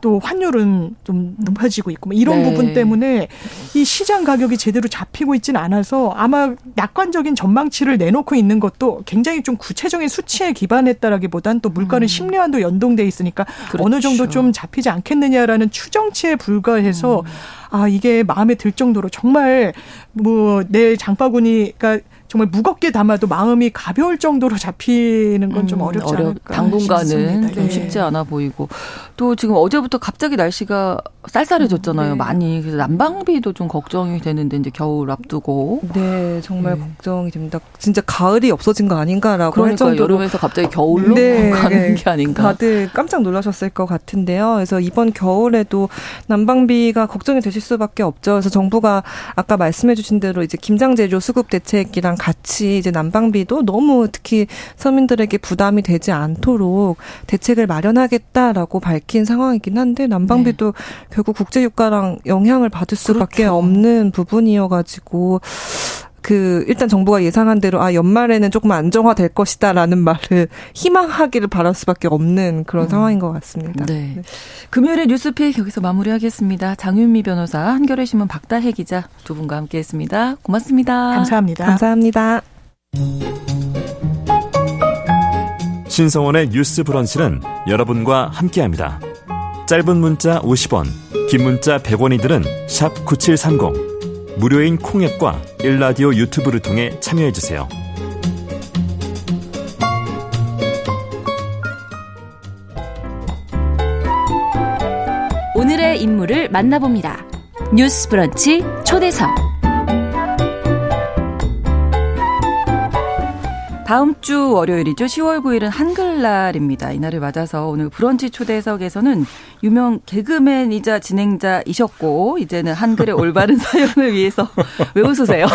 또 환율은 좀 높아지고 있고 뭐 이런 네. 부분 때문에 이 시장 가격이 제대로 잡히고 있지는 않아서 아마 낙관적인 전망치를 내놓고 있는 것도 굉장히 좀 구체적인 수치에 기반했다라기보단 또 물가는 음. 심리와도 연동돼 있으니까 그렇죠. 어느 정도 좀 잡히지 않겠느냐라는 추정치에 불과해서 음. 아 이게 마음에 들 정도로 정말 뭐 내 장바구니가 정말 무겁게 담아도 마음이 가벼울 정도로 잡히는 건좀 음, 어렵지 어렵, 않을까 당분간은 좀 네. 쉽지 않아 보이고 또 지금 어제부터 갑자기 날씨가 쌀쌀해졌잖아요. 네. 많이 그래서 난방비도 좀 걱정이 되는데 이제 겨울 앞두고 네 정말 네. 걱정이 됩니다. 진짜 가을이 없어진 거 아닌가라고 그러니까 할 정도로 여름에서 갑자기 겨울로 네. (laughs) 가는 게 아닌가. 다들 깜짝 놀라셨을 것 같은데요. 그래서 이번 겨울에도 난방비가 걱정이 되실 수밖에 없죠. 그래서 정부가 아까 말씀해주신 대로 이제 김장 재료 수급 대책이랑 같이 이제 난방비도 너무 특히 서민들에게 부담이 되지 않도록 대책을 마련하겠다라고 밝힌 상황이긴 한데 난방비도 네. 결국 국제 유가랑 영향을 받을 수밖에 그렇죠. 없는 부분이어가지고 그 일단 정부가 예상한 대로 아 연말에는 조금 안정화될 것이다라는 말을 희망하기를 바랄 수밖에 없는 그런 음. 상황인 것 같습니다. 네. 네. 금요일에 뉴스픽 여기서 마무리하겠습니다. 장윤미 변호사, 한겨레 신문 박다혜 기자 두 분과 함께했습니다. 고맙습니다. 감사합니다. 감사합니다. 신성원의 뉴스 브런치는 여러분과 함께합니다. 짧은 문자 50원, 긴 문자 100원이들은 샵 9730. 무료인 콩앱과 일라디오 유튜브를 통해 참여해주세요. 오늘의 인물을 만나봅니다. 뉴스 브런치 초대석. 다음 주 월요일이죠. 10월 9일은 한글날입니다. 이날을 맞아서 오늘 브런치 초대석에서는 유명 개그맨이자 진행자이셨고 이제는 한글의 올바른 (laughs) 사용을 위해서 왜 웃으세요?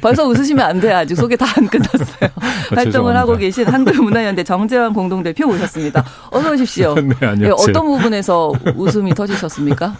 벌써 웃으시면 안 돼요. 아직 소개 다 안 끝났어요. (laughs) 아, 활동을 하고 계신 한글문화연대 정재환 공동대표 모셨습니다. 어서 오십시오. (laughs) 네, 안녕하세요. 예, 어떤 부분에서 웃음이 터지셨습니까?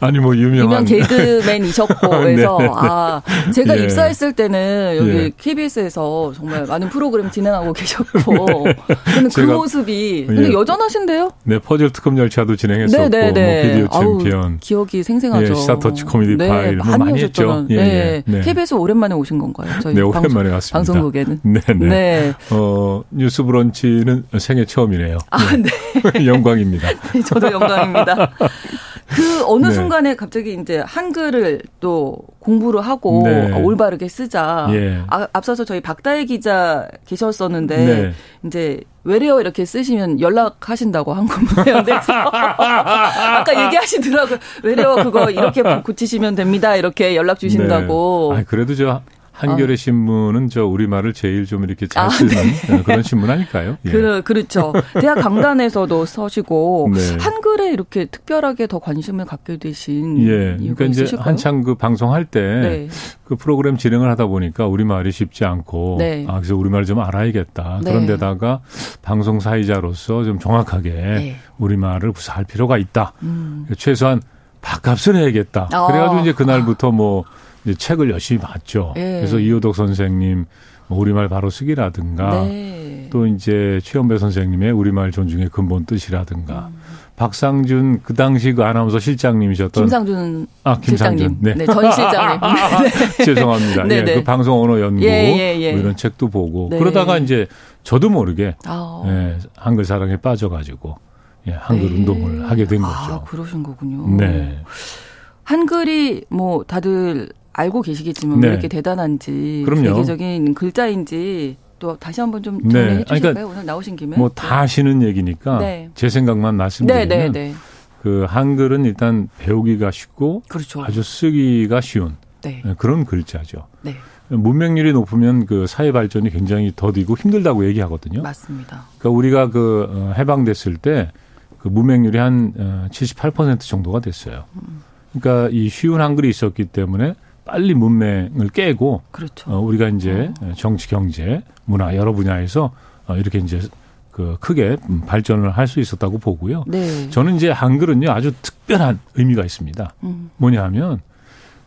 아니 뭐 유명한 유명 개그맨이셨고 그래서 네. 아 제가 예. 입사했을 때는 여기 예. KBS에서 정말 많은 프로그램 진행하고 계셨고 근데 그 모습이 근데 예. 여전하신데요? 네 퍼즐 특급 열차도 진행 했었고 네, 네, 네. 뭐 비디오 챔피언 기억이 생생하죠. 예, 시사 터치 코미디 네, 파일 뭐 많이 했죠. 예, 네. 네. KBS 오랜만에 오신 건가요? 저희 네 오랜만에 방송, 왔습니다. 방송국에는 네, 네. 네. 어 뉴스 브런치는 생애 처음이네요. 아 네. (laughs) 영광입니다. (laughs) 저도 영광입니다. (laughs) 그 어느 네. 순간에 갑자기 이제 한글을 또 공부를 하고 네. 올바르게 쓰자. 예. 아, 앞서서 저희 박다혜 기자 계셨었는데 네. 이제 외래어 이렇게 쓰시면 연락하신다고 한국문화연대에서 (laughs) 아까 얘기하시더라고요. 외래어 그거 이렇게 (laughs) 고치시면 됩니다. 이렇게 연락 주신다고. 네. 아, 그래도 저 한겨레 아. 신문은 저 우리말을 제일 좀 이렇게 잘 아, 쓰는 아, 네. 그런 신문 아닐까요? (laughs) 예. 그, 그렇죠. 대학 강단에서도 서시고 (laughs) 네. 한글에 이렇게 특별하게 더 관심을 갖게 되신 예. 그러니까 이제 있으실까요? 한창 그 방송할 때그 네. 그 프로그램 진행을 하다 보니까 우리말이 쉽지 않고 네. 아 그래서 우리말 좀 알아야겠다. 네. 그런데다가 방송 사회자로서 좀 정확하게 네. 우리말을 구사할 필요가 있다. 음. 최소한 밥값을 해야겠다. 아. 그래가지고 이제 그날부터 뭐 이제 책을 열심히 봤죠. 네. 그래서 이호덕 선생님 뭐 우리말 바로 쓰기라든가 네. 또 이제 최연배 선생님의 우리말 존중의 근본 뜻이라든가 음. 박상준 그 당시 그 아나운서 실장님이셨던 김상준 아 김상준 네. 네. 전 실장님 네. (laughs) 죄송합니다. 네, 예, 그 방송 언어 연구 예, 예, 예. 뭐 이런 책도 보고 네. 그러다가 이제 저도 모르게 아. 예, 한글 사랑에 빠져가지고 예, 한글 네. 운동을 하게 된 아, 거죠. 아, 그러신 거군요. 네. 한글이 뭐 다들 알고 계시겠지만 네. 왜 이렇게 대단한지 그럼요. 세계적인 글자인지 또 다시 한번 좀 네. 정리해 네. 주실까요? 그러니까 오늘 나오신 김에 뭐다 네. 아시는 얘기니까 네. 제 생각만 말씀드리면 네, 네, 그 한글은 일단 배우기가 쉽고 그렇죠. 아주 쓰기가 쉬운 그런 글자죠. 문맹률이 높으면 그 사회 발전이 굉장히 더디고 힘들다고 얘기하거든요. 맞습니다. 그러니까 우리가 그 어, 해방됐을 때 그 문맹률이 한 78% 어, 정도가 됐어요. 음. 그러니까 이 쉬운 한글이 있었기 때문에 빨리 문맹을 깨고 그렇죠. 어, 우리가 이제 어. 정치, 경제, 문화 여러 분야에서 어, 이렇게 이제 그 크게 발전을 할 수 있었다고 보고요. 네. 저는 이제 한글은요 아주 특별한 의미가 있습니다. 음. 뭐냐하면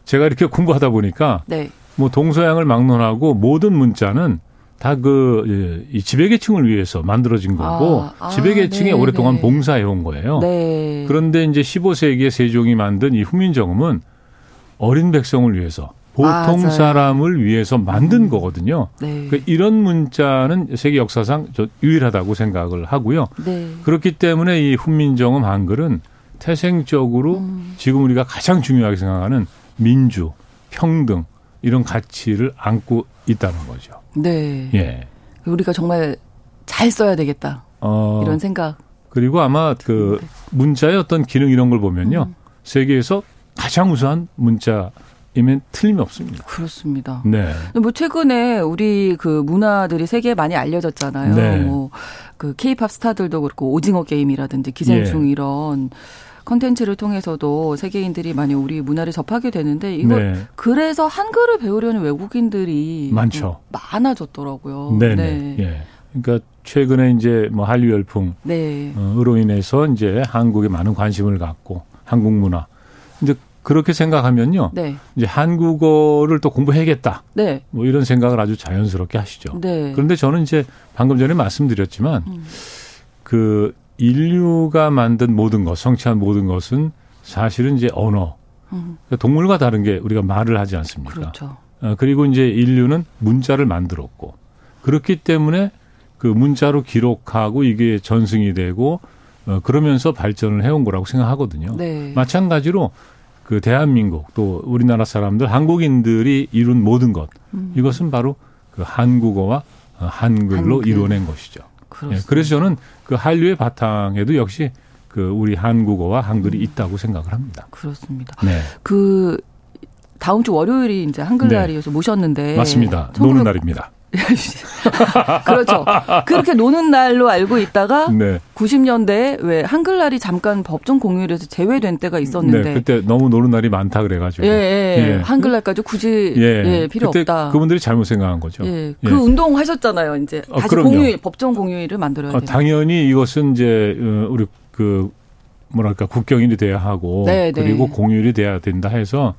제가 이렇게 공부하다 보니까 네. 뭐 동서양을 막론하고 모든 문자는 다그 예, 지배계층을 위해서 만들어진 거고 아, 아, 지배계층이 네, 오랫동안 네. 봉사해 온 거예요. 네. 그런데 이제 15세기에 세종이 만든 이 훈민정음은 어린 백성을 위해서 보통 맞아요. 사람을 위해서 만든 음. 거거든요. 네. 그 이런 문자는 세계 역사상 저 유일하다고 생각을 하고요. 네. 그렇기 때문에 이 훈민정음 한글은 태생적으로 음. 지금 우리가 가장 중요하게 생각하는 민주, 평등 이런 가치를 안고 있다는 거죠. 네. 예. 우리가 정말 잘 써야 되겠다. 어, 이런 생각. 그리고 아마 그 네. 문자의 어떤 기능 이런 걸 보면요. 음. 세계에서 가장 우수한 문자 이면 틀림이 없습니다. 그렇습니다. 네. 뭐 최근에 우리 그 문화들이 세계에 많이 알려졌잖아요. 네. 뭐그 케이팝 스타들도 그렇고 오징어 게임이라든지 기생충 예. 이런 컨텐츠를 통해서도 세계인들이 많이 우리 문화를 접하게 되는데 이걸 네. 그래서 한글을 배우려는 외국인들이 많죠. 많아졌더라고요. 네네. 네. 예. 그러니까 최근에 이제 뭐 한류 열풍으로 네. 인해서 이제 한국에 많은 관심을 갖고 한국 문화. 이제 그렇게 생각하면요. 네. 이제 한국어를 또 공부해야겠다. 네. 뭐 이런 생각을 아주 자연스럽게 하시죠. 네. 그런데 저는 이제 방금 전에 말씀드렸지만 음. 그 인류가 만든 모든 것, 성취한 모든 것은 사실은 이제 언어. 음. 그러니까 동물과 다른 게 우리가 말을 하지 않습니까? 그렇죠. 어, 그리고 이제 인류는 문자를 만들었고 그렇기 때문에 그 문자로 기록하고 이게 전승이 되고 어, 그러면서 발전을 해온 거라고 생각하거든요. 네. 마찬가지로 그 대한민국 또 우리나라 사람들 한국인들이 이룬 모든 것 음. 이것은 바로 그 한국어와 한글로 한글. 이루어낸 것이죠. 예, 그래서 저는 그 한류의 바탕에도 역시 그 우리 한국어와 한글이 음. 있다고 생각을 합니다. 그렇습니다. 네. 그 다음 주 월요일이 이제 한글날이어서 네. 모셨는데 맞습니다. 1900... 노는 날입니다. (laughs) 그렇죠. 그렇게 노는 날로 알고 있다가 네. 90년대에 왜 한글날이 잠깐 법정 공휴일에서 제외된 때가 있었는데 네, 그때 너무 노는 날이 많다 그래가지고 예, 예, 예. 한글날까지 굳이 예, 예 필요 없다. 그분들이 잘못 생각한 거죠. 예, 그 예. 운동 하셨잖아요. 이제 어, 다시 어, 공휴일 법정 공휴일을 만들어야 어, 당연히 이것은 이제 어, 우리 그 뭐랄까 국경일이 돼야 하고 네, 네. 그리고 네. 공휴일이 돼야 된다 해서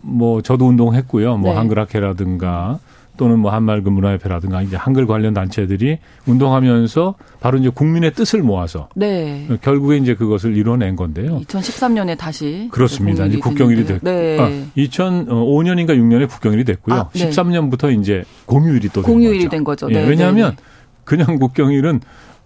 뭐 저도 운동했고요. 뭐 네. 한글학회라든가 또는 뭐 한말그 문화협회라든가 이제 한글 관련 단체들이 운동하면서 바로 이제 국민의 뜻을 모아서 네. 결국에 이제 그것을 이뤄낸 건데요. 2013년에 다시 그렇습니다. 이제 국경일이 됐고 네. 아, 2005년인가 6년에 국경일이 됐고요. 아, 네. 13년부터 이제 공휴일이 또 공휴일이 된 거죠. 된 거죠. 예, 네, 왜냐하면 네, 네. 그냥 국경일은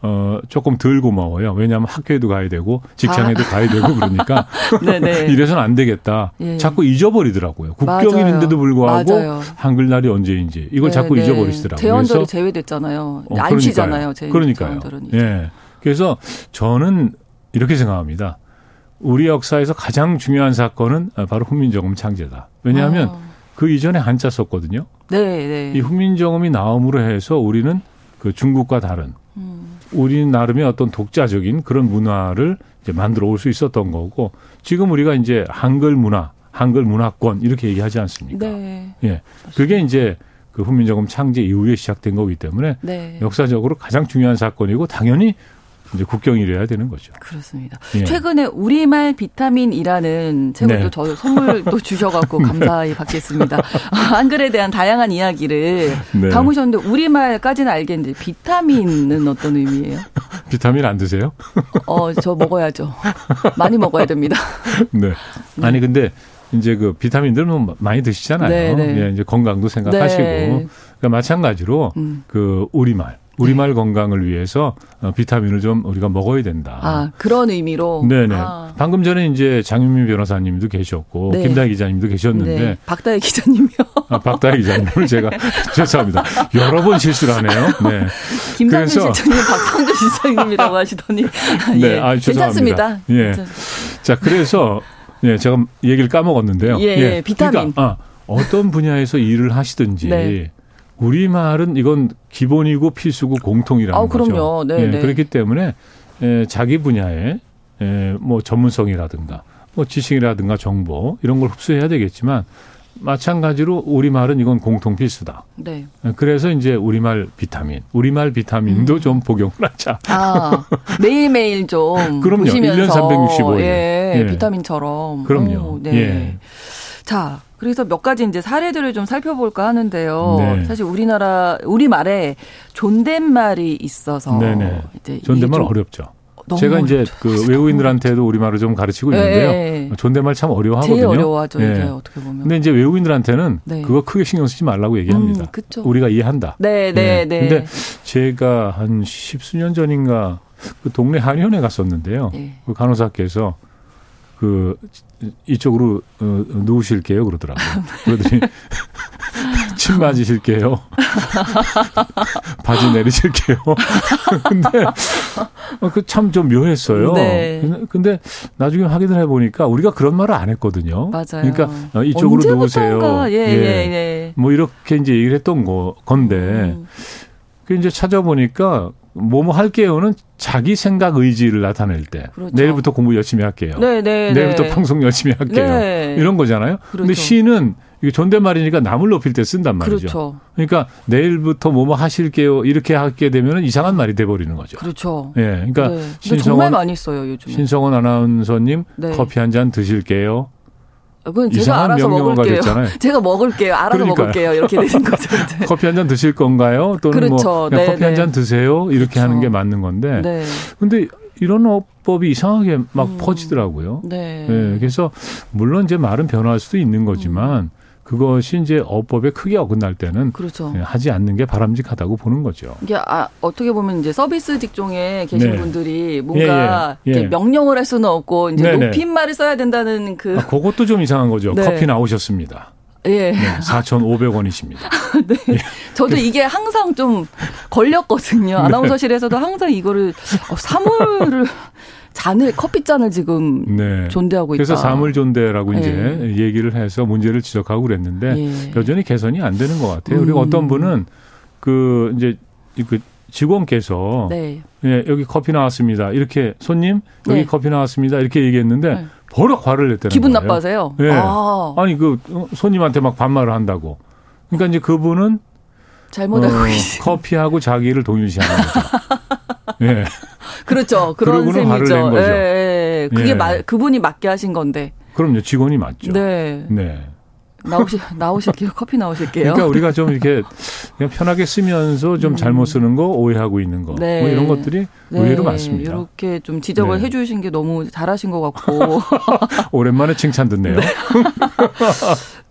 어, 조금 덜 고마워요. 왜냐하면 학교에도 가야 되고 직장에도 아. 가야 되고 (laughs) 그러니까 (laughs) 이래서는 안 되겠다. 예. 자꾸 잊어버리더라고요. 국경일인데도 불구하고 맞아요. 한글날이 언제인지 이걸 네, 자꾸 네. 잊어버리시더라고요. 대원들이 제외됐잖아요. 어, 안 쉬잖아요. 그러니까요. 예. 그래서 저는 이렇게 생각합니다. 우리 역사에서 가장 중요한 사건은 바로 훈민정음 창제다. 왜냐하면 아. 그 이전에 한자 썼거든요. 네, 네. 이 훈민정음이 나옴으로 해서 우리는 그 중국과 다른 음. 우리 나름의 어떤 독자적인 그런 문화를 이제 만들어 올 수 있었던 거고 지금 우리가 이제 한글 문화, 한글 문화권 이렇게 얘기하지 않습니까? 네. 예. 그게 이제 그 훈민정음 창제 이후에 시작된 거기 때문에 네. 역사적으로 가장 중요한 사건이고 당연히 이제 국경이래야 되는 거죠. 그렇습니다. 예. 최근에 우리말 비타민이라는 책을 네. 또 선물 또 (laughs) 주셔갖고 감사히 받겠습니다. (laughs) 한글에 대한 다양한 이야기를 네. 담으셨는데 우리말까지는 알겠는데 비타민은 어떤 의미예요? (laughs) 비타민 안 드세요? 어, 저 먹어야죠. 많이 먹어야 됩니다. 네. 아니 근데 이제 그 비타민들은 뭐 많이 드시잖아요. 네, 네. 예, 이제 건강도 생각하시고 네. 그러니까 마찬가지로 음. 그 우리말 우리말 네. 건강을 위해서 어, 비타민을 좀 우리가 먹어야 된다. 아, 그런 의미로. 네네. 아. 방금 전에 이제 장윤민 변호사님도 계셨고 네. 김다희 기자님도 계셨는데 네. 박다희 기자님이요. 아, 박다희 기자님을 제가 (laughs) (laughs) 죄송합니다. 여러 번 실수를 하네요. 네. (laughs) 김상준 실장님 박상준 실장님이라고 하시더니 네, 예. 아, 괜찮습니다. 예. 자, 그래서 예, 제가 얘기를 까먹었는데요. 예, 예. 비타민. 그러니까, 아, 어떤 분야에서 일을 하시든지 네. 우리 말은 이건 기본이고 필수고 공통이라는 아, 그럼요. 거죠. 네, 예, 네. 그렇기 때문에 에, 자기 분야에 에, 뭐 전문성이라든가 뭐 지식이라든가 정보 이런 걸 흡수해야 되겠지만 마찬가지로 우리말은 이건 공통 필수다. 네. 그래서 이제 우리말 비타민, 우리말 비타민도 음. 좀 복용을 하자. 아, 매일매일 좀 (laughs) 그럼요. 보시면서 1년 365일. 예, 예. 비타민처럼. 그럼요. 오, 네. 예. 자, 그래서 몇 가지 이제 사례들을 좀 살펴볼까 하는데요. 네. 사실 우리나라 우리 말에 존댓말이 있어서 네네. 이제 존댓말 어렵죠. 제가 이제 그 외국인들한테도 우리말을 좀 가르치고 네. 있는데요. 네. 존댓말 참 어려워하거든요. 제일 어려워하죠. 네. 어떻게 보면. 근데 이제 외국인들한테는 네. 그거 크게 신경 쓰지 말라고 얘기합니다. 음, 우리가 이해한다. 네, 네, 네. 근데 제가 한 십수년 전인가 그 동네 한의원에 갔었는데요. 네. 그 간호사께서 그 이쪽으로 어, 누우실게요 그러더라고요. 그러더니 (laughs) 침 맞으실게요. (laughs) 바지 내리실게요. (laughs) 근데 어, 그참 좀 묘했어요. 네. 근데 나중에 확인을 해보니까 우리가 그런 말을 안 했거든요. 맞아요. 그러니까 어, 이쪽으로 누우세요. 예, 예, 예, 예. 뭐 이렇게 이제 얘기를 했던 거 건데 음. 그 이제 찾아보니까 뭐뭐 할게요는 자기 생각 의지를 나타낼 때 그렇죠. 내일부터 공부 열심히 할게요. 네, 네, 내일부터 네. 방송 열심히 할게요. 네. 이런 거잖아요. 그렇죠. 근데 시는 이게 존댓말이니까 남을 높일 때 쓴단 말이죠. 그렇죠. 그러니까 내일부터 뭐뭐 하실게요 이렇게 하게 되면 이상한 말이 돼 버리는 거죠. 그렇죠. 예. 그러니까 네. 신성원 정말 많이 써요, 요즘. 신성원 아나운서님 네. 커피 한 잔 드실게요. 그건 제가 알아서 먹을게요. 됐잖아요. (laughs) 제가 먹을게요. 알아서 그러니까요. 먹을게요. 이렇게 되는 (laughs) 거죠. 커피 한 잔 드실 건가요? 또는 뭐 그렇죠. 뭐 네, 커피 한잔 드세요. 이렇게 그렇죠. 하는 게 맞는 건데. 네. 근데 이런 어법이 이상하게 막 음. 퍼지더라고요. 네. 네. 그래서 물론 이제 말은 변화할 수도 있는 거지만 음. 그것이 이제 어법에 크게 어긋날 때는 그렇죠. 예, 하지 않는 게 바람직하다고 보는 거죠. 이게 아, 어떻게 보면 이제 서비스 직종에 계신 네. 분들이 뭔가 예, 예. 예. 명령을 할 수는 없고 이제 네네. 높임말을 써야 된다는 그 아, 그것도 좀 이상한 거죠. 네. 커피 나오셨습니다. 예. 네, 4,500원이십니다. (laughs) 네. 예. 저도 이게 항상 좀 걸렸거든요. 네. 아나운서실에서도 항상 이거를 어, 사물을 (laughs) 잔을 커피 잔을 지금 네. 존대하고 있다. 그래서 사물 존대라고 네. 이제 얘기를 해서 문제를 지적하고 그랬는데 예. 여전히 개선이 안 되는 것 같아요. 음. 그리고 어떤 분은 그 이제 그 직원께서 네. 예, 여기 커피 나왔습니다. 이렇게 손님 여기 네. 커피 나왔습니다. 이렇게 얘기했는데 네. 버럭 화를 냈다는 기분 거예요. 나빠서요? 예. 아. 아니 그 손님한테 막 반말을 한다고. 그러니까 이제 그분은 잘못하고 어, 커피하고 자기를 동일시하는 거죠. (laughs) 예. 그렇죠. (laughs) 그런 셈이죠. 예, 예. 그게 예. 마, 그분이 맞게 하신 건데. 그럼요. 직원이 맞죠. 네. 네. 나오시 나오실게요. (laughs) 커피 나오실게요. 그러니까 우리가 좀 이렇게 그냥 편하게 쓰면서 좀 음. 잘못 쓰는 거 오해하고 있는 거. 네. 뭐 이런 것들이 네. 의외로 많습니다. 이렇게 좀 지적을 네. 해 주신 게 너무 잘하신 것 같고. (laughs) 오랜만에 칭찬 듣네요.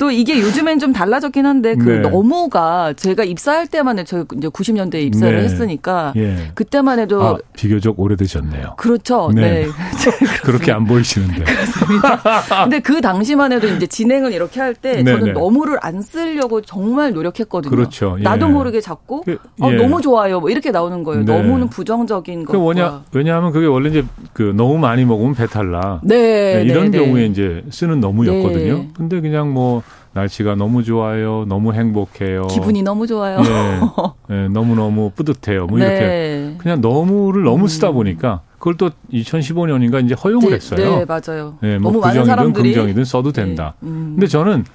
네. 또 이게 요즘엔 좀 달라졌긴 한데 그 네. 너무가 제가 입사할 때만 해도 저 이제 90년대에 입사를 네. 했으니까 예. 그때만 해도 아, 비교적 오래되셨네요. 그렇죠. 네. 네. (laughs) 그렇게 안 보이시는데. 그렇습니다. 근데 그 당시만 해도 이제 진행을 이렇게 할때 네, 저는 네. 너무를 안 쓰려고 정말 노력했거든요. 그렇죠. 예. 나도 모르게 자꾸 그, 어, 예. 어, 너무 좋아요. 뭐 이렇게 나오는 거예요. 네. 너무는 부정적인 거. 그 뭐냐 왜냐하면 그게 원래 이제 그 너무 많이 먹으면 배탈 나. 네. 이런 경우에 이제 쓰는 너무였거든요. 근데 그냥 뭐 날씨가 너무 좋아요. 너무 행복해요. 기분이 너무 좋아요. 네, 네 너무 너무 뿌듯해요. 뭐 이렇게 네. 그냥 너무를 너무 쓰다 음. 보니까 그걸 또 2015년인가 이제 허용을 네, 했어요. 네, 맞아요. 네, 뭐 너무 부정이든 사람들이... 긍정이든 써도 된다. 네. 음. 근데 저는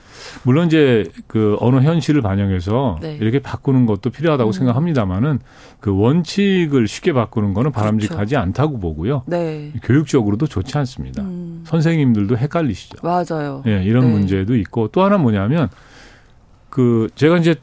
물론 이제 그 어느 현실을 반영해서 네. 이렇게 바꾸는 것도 필요하다고 음. 생각합니다만은 그 원칙을 쉽게 바꾸는 거는 바람직하지 그렇죠. 않다고 보고요. 네. 교육적으로도 좋지 않습니다. 음. 선생님들도 헷갈리시죠. 맞아요. 예, 이런 네. 문제도 있고 또 하나 뭐냐면 그 제가 이제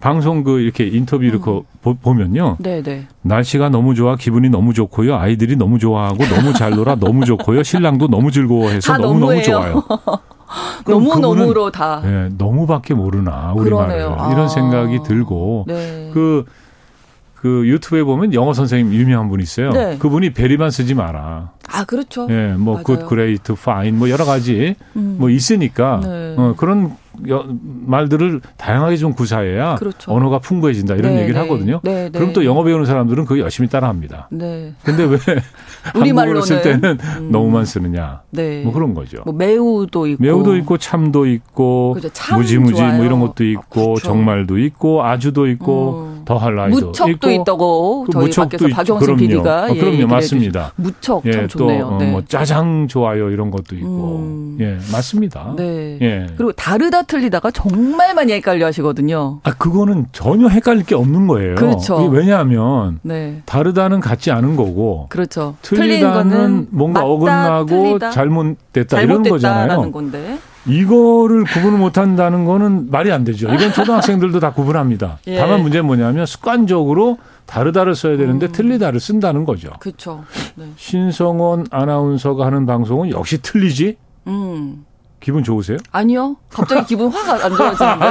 방송 그 이렇게 인터뷰를 음. 그 보면요. 네네. 네. 날씨가 너무 좋아, 기분이 너무 좋고요. 아이들이 너무 좋아하고 너무 잘 놀아, 너무 좋고요. (laughs) 신랑도 너무 즐거워해서 너무 너무 좋아요. (laughs) 너무 너무로 다. 네, 너무밖에 모르나 우리 말을 이런 아. 생각이 들고 네. 그그 유튜브에 보면 영어 선생님 유명한 분 있어요. 네. 그분이 베리만 쓰지 마라. 아 그렇죠. 예, 뭐 good, great, fine 뭐 여러 가지 음. 뭐 있으니까 네. 어, 그런 말들을 다양하게 좀 구사해야 그렇죠. 언어가 풍부해진다 이런 네, 얘기를 네. 하거든요. 네, 네, 그럼 또 영어 배우는 사람들은 그거 열심히 따라합니다. 네. 근데 왜 (laughs) 한국어로 쓸 때는 음. 너무만 쓰느냐? 네. 뭐 그런 거죠. 뭐 매우도 있고 매우도 있고 참도 있고 그렇죠. 참 무지무지 좋아요. 뭐 이런 것도 있고 아, 정말도 있고 아주도 있고 음. 더할 나이도 무척도 있고. 있다고 저희 무척도 밖에서 박영수 PD가 어, 그럼요 예, 맞습니다. 무척 예, 참 좋네요. 또, 어, 뭐 짜장 좋아요 이런 것도 있고 음. 예 맞습니다. 네. 예. 그리고 다르다 틀리다가 정말 많이 헷갈려 하시거든요. 아, 그거는 전혀 헷갈릴 게 없는 거예요. 그렇죠. 왜냐하면 네. 다르다는 같지 않은 거고. 그렇죠. 틀리다는 뭔가 맞다, 어긋나고 틀리다, 잘못됐다, 이런 거잖아요. 건데. 이거를 구분을 못 한다는 거는 말이 안 되죠. 이건 초등학생들도 다 구분합니다. 예. 다만 문제는 뭐냐면 습관적으로 다르다를 써야 되는데 음. 틀리다를 쓴다는 거죠. 그렇죠. 네. 신성원 아나운서가 하는 방송은 역시 틀리지? 음. 기분 좋으세요? 아니요. 갑자기 기분 화가 안 좋아지는데.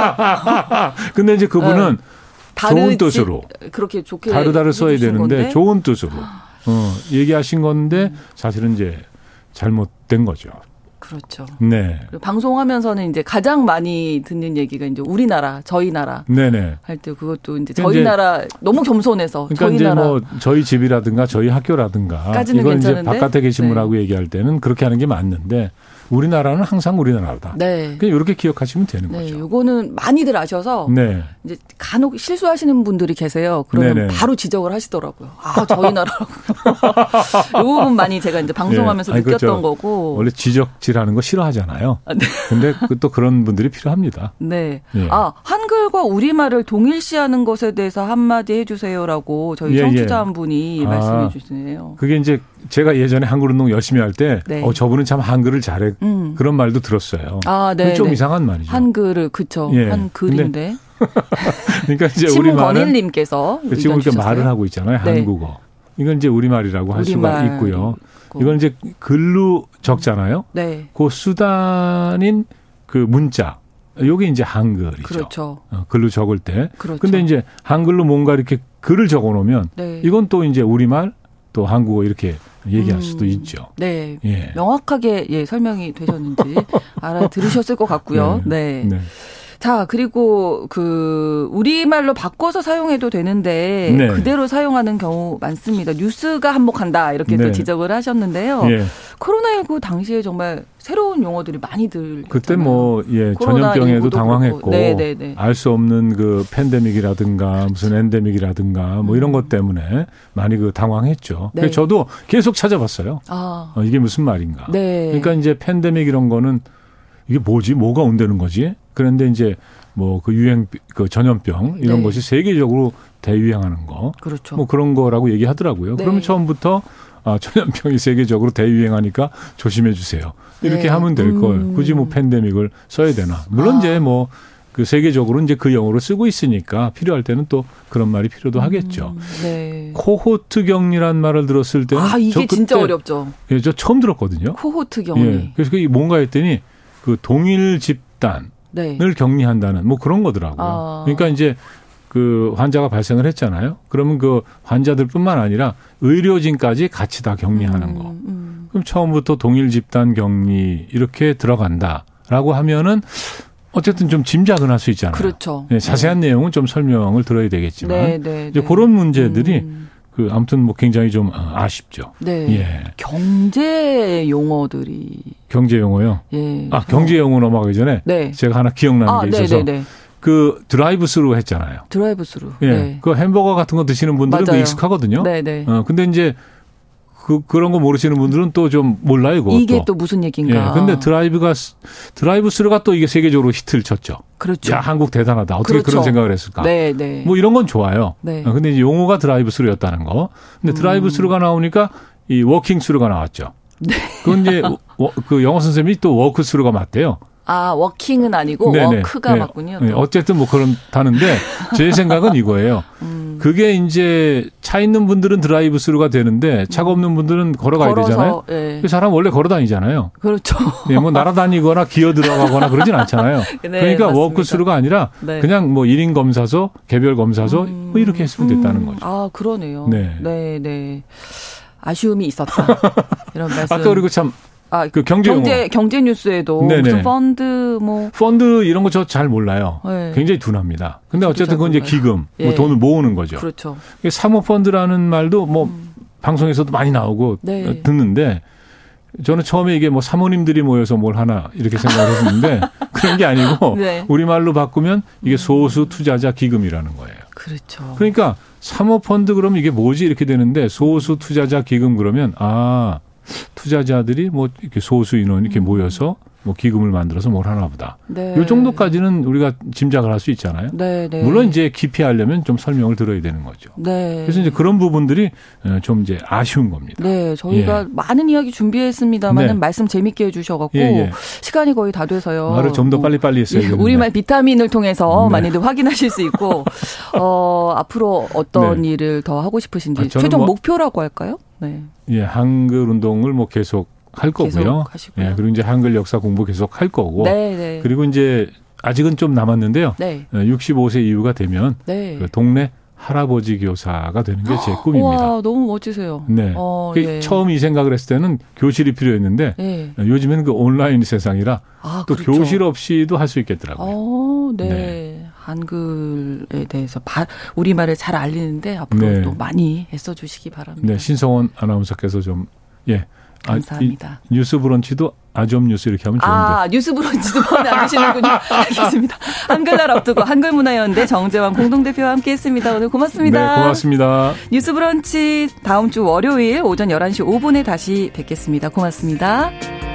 (laughs) 근데 이제 그분은 네. 좋은 뜻으로 그렇게 좋게 다르다를 써야 되는데 건데? 좋은 뜻으로 어, 얘기하신 건데 음. 사실은 이제 잘못된 거죠. 그렇죠. 네. 방송하면서는 이제 가장 많이 듣는 얘기가 이제 우리나라, 저희 나라. 네네. 할 때 그것도 이제 저희 이제 나라 너무 겸손해서 그러니까 저희 이제 나라. 뭐 저희 집이라든가 저희 학교라든가 이건 이제 바깥에 계신 네. 분하고 얘기할 때는 그렇게 하는 게 맞는데 우리나라는 항상 우리나라다. 네. 그냥 이렇게 기억하시면 되는 네, 거죠. 요거는 많이들 아셔서 네. 이제 간혹 실수하시는 분들이 계세요. 그러면 네네. 바로 지적을 하시더라고요. 아, 저희 나라라고. (laughs) 요 부분 많이 제가 이제 방송하면서 네. 아니, 느꼈던 그렇죠. 거고. 원래 지적질하는 거 싫어하잖아요. 아, 네. 근데 그또 그런 분들이 필요합니다. 네. 예. 아, 한글과 우리말을 동일시하는 것에 대해서 한마디 해 주세요라고 저희 예, 청취자 예. 한 분이 아, 말씀해 주시네요. 그게 이제 제가 예전에 한글 운동 열심히 할 때 네. 어, 저분은 참 한글을 잘해 음. 그런 말도 들었어요. 아, 네. 좀 네. 이상한 말이죠. 한글을 그쵸. 예. 한글인데. (laughs) 그러니까 이제 우리 말은 님께서 지금 이렇게 말을 하고 있잖아요. 네. 한국어. 이건 이제 우리말이라고 할 수가 있고요. 있고. 이건 이제 글로 적잖아요. 네. 그 수단인 그 문자. 요게 이제 한글이죠. 그렇죠. 어, 글로 적을 때. 그렇죠. 근데 이제 한글로 뭔가 이렇게 글을 적어 놓으면 네. 이건 또 이제 우리말 또 한국어 이렇게 얘기할 음, 수도 있죠. 네. 예. 명확하게 예, 설명이 되셨는지 (laughs) 알아들으셨을 것 같고요. 네. 네. 네. 자, 그리고 그 우리말로 바꿔서 사용해도 되는데 네. 그대로 사용하는 경우 많습니다. 뉴스가 한몫한다 이렇게 네. 또 지적을 하셨는데요. 예. 코로나19 당시에 정말 새로운 용어들이 많이들 그때 뭐 예, 전염병에도 당황했고 네, 네, 네. 알수 없는 그 팬데믹이라든가 무슨 엔데믹이라든가 뭐 이런 것 때문에 많이 그 당황했죠. 네. 그래서 저도 계속 찾아봤어요. 아. 어, 이게 무슨 말인가. 네. 그러니까 이제 팬데믹 이런 거는 이게 뭐지? 뭐가 온다는 거지? 그런데 이제 뭐 그 유행 그 전염병 이런 네. 것이 세계적으로 대유행하는 거. 그렇죠. 뭐 그런 거라고 얘기하더라고요. 네. 그러면 처음부터 아, 전염병이 세계적으로 대유행하니까 조심해 주세요. 이렇게 네. 하면 될 걸. 음. 굳이 뭐 팬데믹을 써야 되나. 물론 아. 이제 뭐 그 세계적으로 이제 그 영어로 쓰고 있으니까 필요할 때는 또 그런 말이 필요도 음. 하겠죠. 네. 코호트 격리란 말을 들었을 때는 아, 이게 진짜 어렵죠. 예, 저 처음 들었거든요. 코호트 격리. 예, 그래서 그게 뭔가 했더니 그 동일 집단을 네. 격리한다는 뭐 그런 거더라고요. 아. 그러니까 이제 그 환자가 발생을 했잖아요. 그러면 그 환자들뿐만 아니라 의료진까지 같이 다 격리하는 음, 거. 음. 그럼 처음부터 동일 집단 격리 이렇게 들어간다라고 하면은 어쨌든 좀 짐작은 할 수 있잖아요. 그렇죠. 네, 자세한 네. 내용은 좀 설명을 들어야 되겠지만 네, 네, 이제 네. 그런 문제들이 음. 그 아무튼 뭐 굉장히 좀 어, 아쉽죠. 네. 예. 경제 용어들이 경제 용어요. 예. 아 경제 용어 넘어가기 전에 네. 제가 하나 기억나는 아, 게 있어서 네네네. 그 drive through 했잖아요. drive through. 예. 네. 그 햄버거 같은 거 드시는 분들은 그 익숙하거든요. 네네. 어 근데 이제 그, 그런 거 모르시는 분들은 또 좀 몰라요, 그것도. 이게 또 무슨 얘기인가. 예, 근데 drive가, drive through가 또 이게 세계적으로 히트를 쳤죠. 그렇죠. 야, 한국 대단하다. 어떻게 그렇죠. 그런 생각을 했을까. 네, 네. 뭐 이런 건 좋아요. 네. 어, 근데 이제 용어가 drive through였다는 거. 근데 드라이브 음. through가 나오니까 이 walking through가 나왔죠. 네. 그건 이제 그 영어 선생님이 또 walk through가 맞대요. 아, walking은 아니고 네네. 워크가 네. 맞군요. 네. 어쨌든 뭐 그렇다는데 제 (laughs) 생각은 이거예요. 음. 그게 이제 차 있는 분들은 drive through가 되는데 차가 없는 분들은 걸어가야 걸어서, 되잖아요. 네. 사람 원래 걸어 다니잖아요. 그렇죠. 네, 뭐 날아다니거나 기어 들어가거나 그러진 않잖아요. (laughs) 네, 그러니까. walk through가 아니라 네. 그냥 뭐 1인 검사소, 개별 검사소 음. 뭐 이렇게 했으면 됐다는 거죠. 아, 그러네요. 네. 네, 네. 아쉬움이 있었다. (laughs) 이런 말씀. 아까 그리고 참 아, 그 경제 경제 경제 뉴스에도 네네. 무슨 펀드 뭐 펀드 이런 거 저 잘 몰라요. 네. 굉장히 둔합니다. 근데 어쨌든 그건 이제 기금, 예. 뭐 돈을 모으는 거죠. 그렇죠. 사모 펀드라는 말도 뭐 음. 방송에서도 많이 나오고 네. 듣는데 저는 처음에 이게 뭐 사모님들이 모여서 뭘 하나 이렇게 생각했는데 (laughs) 그런 게 아니고 네. 우리말로 바꾸면 이게 소수 투자자 기금이라는 거예요. 그렇죠. 그러니까 사모펀드 그러면 이게 뭐지 이렇게 되는데 소수 투자자 기금 그러면 아 투자자들이 뭐 이렇게 소수 인원 이렇게 음. 모여서 뭐 기금을 만들어서 뭘 하나 보다. 네. 요 정도까지는 우리가 짐작을 할 수 있잖아요. 네, 네. 물론 이제 깊이 하려면 좀 설명을 들어야 되는 거죠. 네. 그래서 이제 그런 부분들이 어, 좀 이제 아쉬운 겁니다. 네, 저희가 예. 많은 이야기 준비했습니다만 네. 말씀 재밌게 해주셔갖고 예, 예. 시간이 거의 다 돼서요. 말을 좀 더 빨리 빨리 했어요. 예, 우리말 비타민을 통해서 네. 많이들 확인하실 수 있고 (laughs) 어, 앞으로 어떤 네. 일을 더 하고 싶으신지 아, 최종 뭐, 목표라고 할까요? 네. 예, 한글 운동을 뭐 계속 할 거고요. 예, 그리고 이제 한글 역사 공부 계속 할 거고. 네, 네. 그리고 이제 아직은 좀 남았는데요. 네. 65세 어, 이후가 되면 네. 그 동네 할아버지 교사가 되는 게 제 (gasps) 꿈입니다. 와, 너무 멋지세요. 네. 어, 예. 처음 이 생각을 했을 때는 교실이 필요했는데 네. 요즘에는 그 온라인 세상이라 아, 또 그렇죠. 교실 없이도 할 수 있겠더라고요. 어, 네. 네. 한글에 대해서 바, 우리말을 잘 알리는데 앞으로 네. 또 많이 애써 주시기 바랍니다. 네, 신성원 아나운서께서 좀 예. 감사합니다. 아, 뉴스 브런치도 아점 뉴스 이렇게 하면 좋은데. 아, 뉴스 브런치도 마음에 안 드시는군요. (laughs) 알겠습니다. 한글날 앞두고 한글문화연대 정재환 공동대표와 함께 했습니다. 오늘 고맙습니다. 네, 고맙습니다. 뉴스 브런치 다음 주 월요일 오전 11시 5분에 다시 뵙겠습니다. 고맙습니다.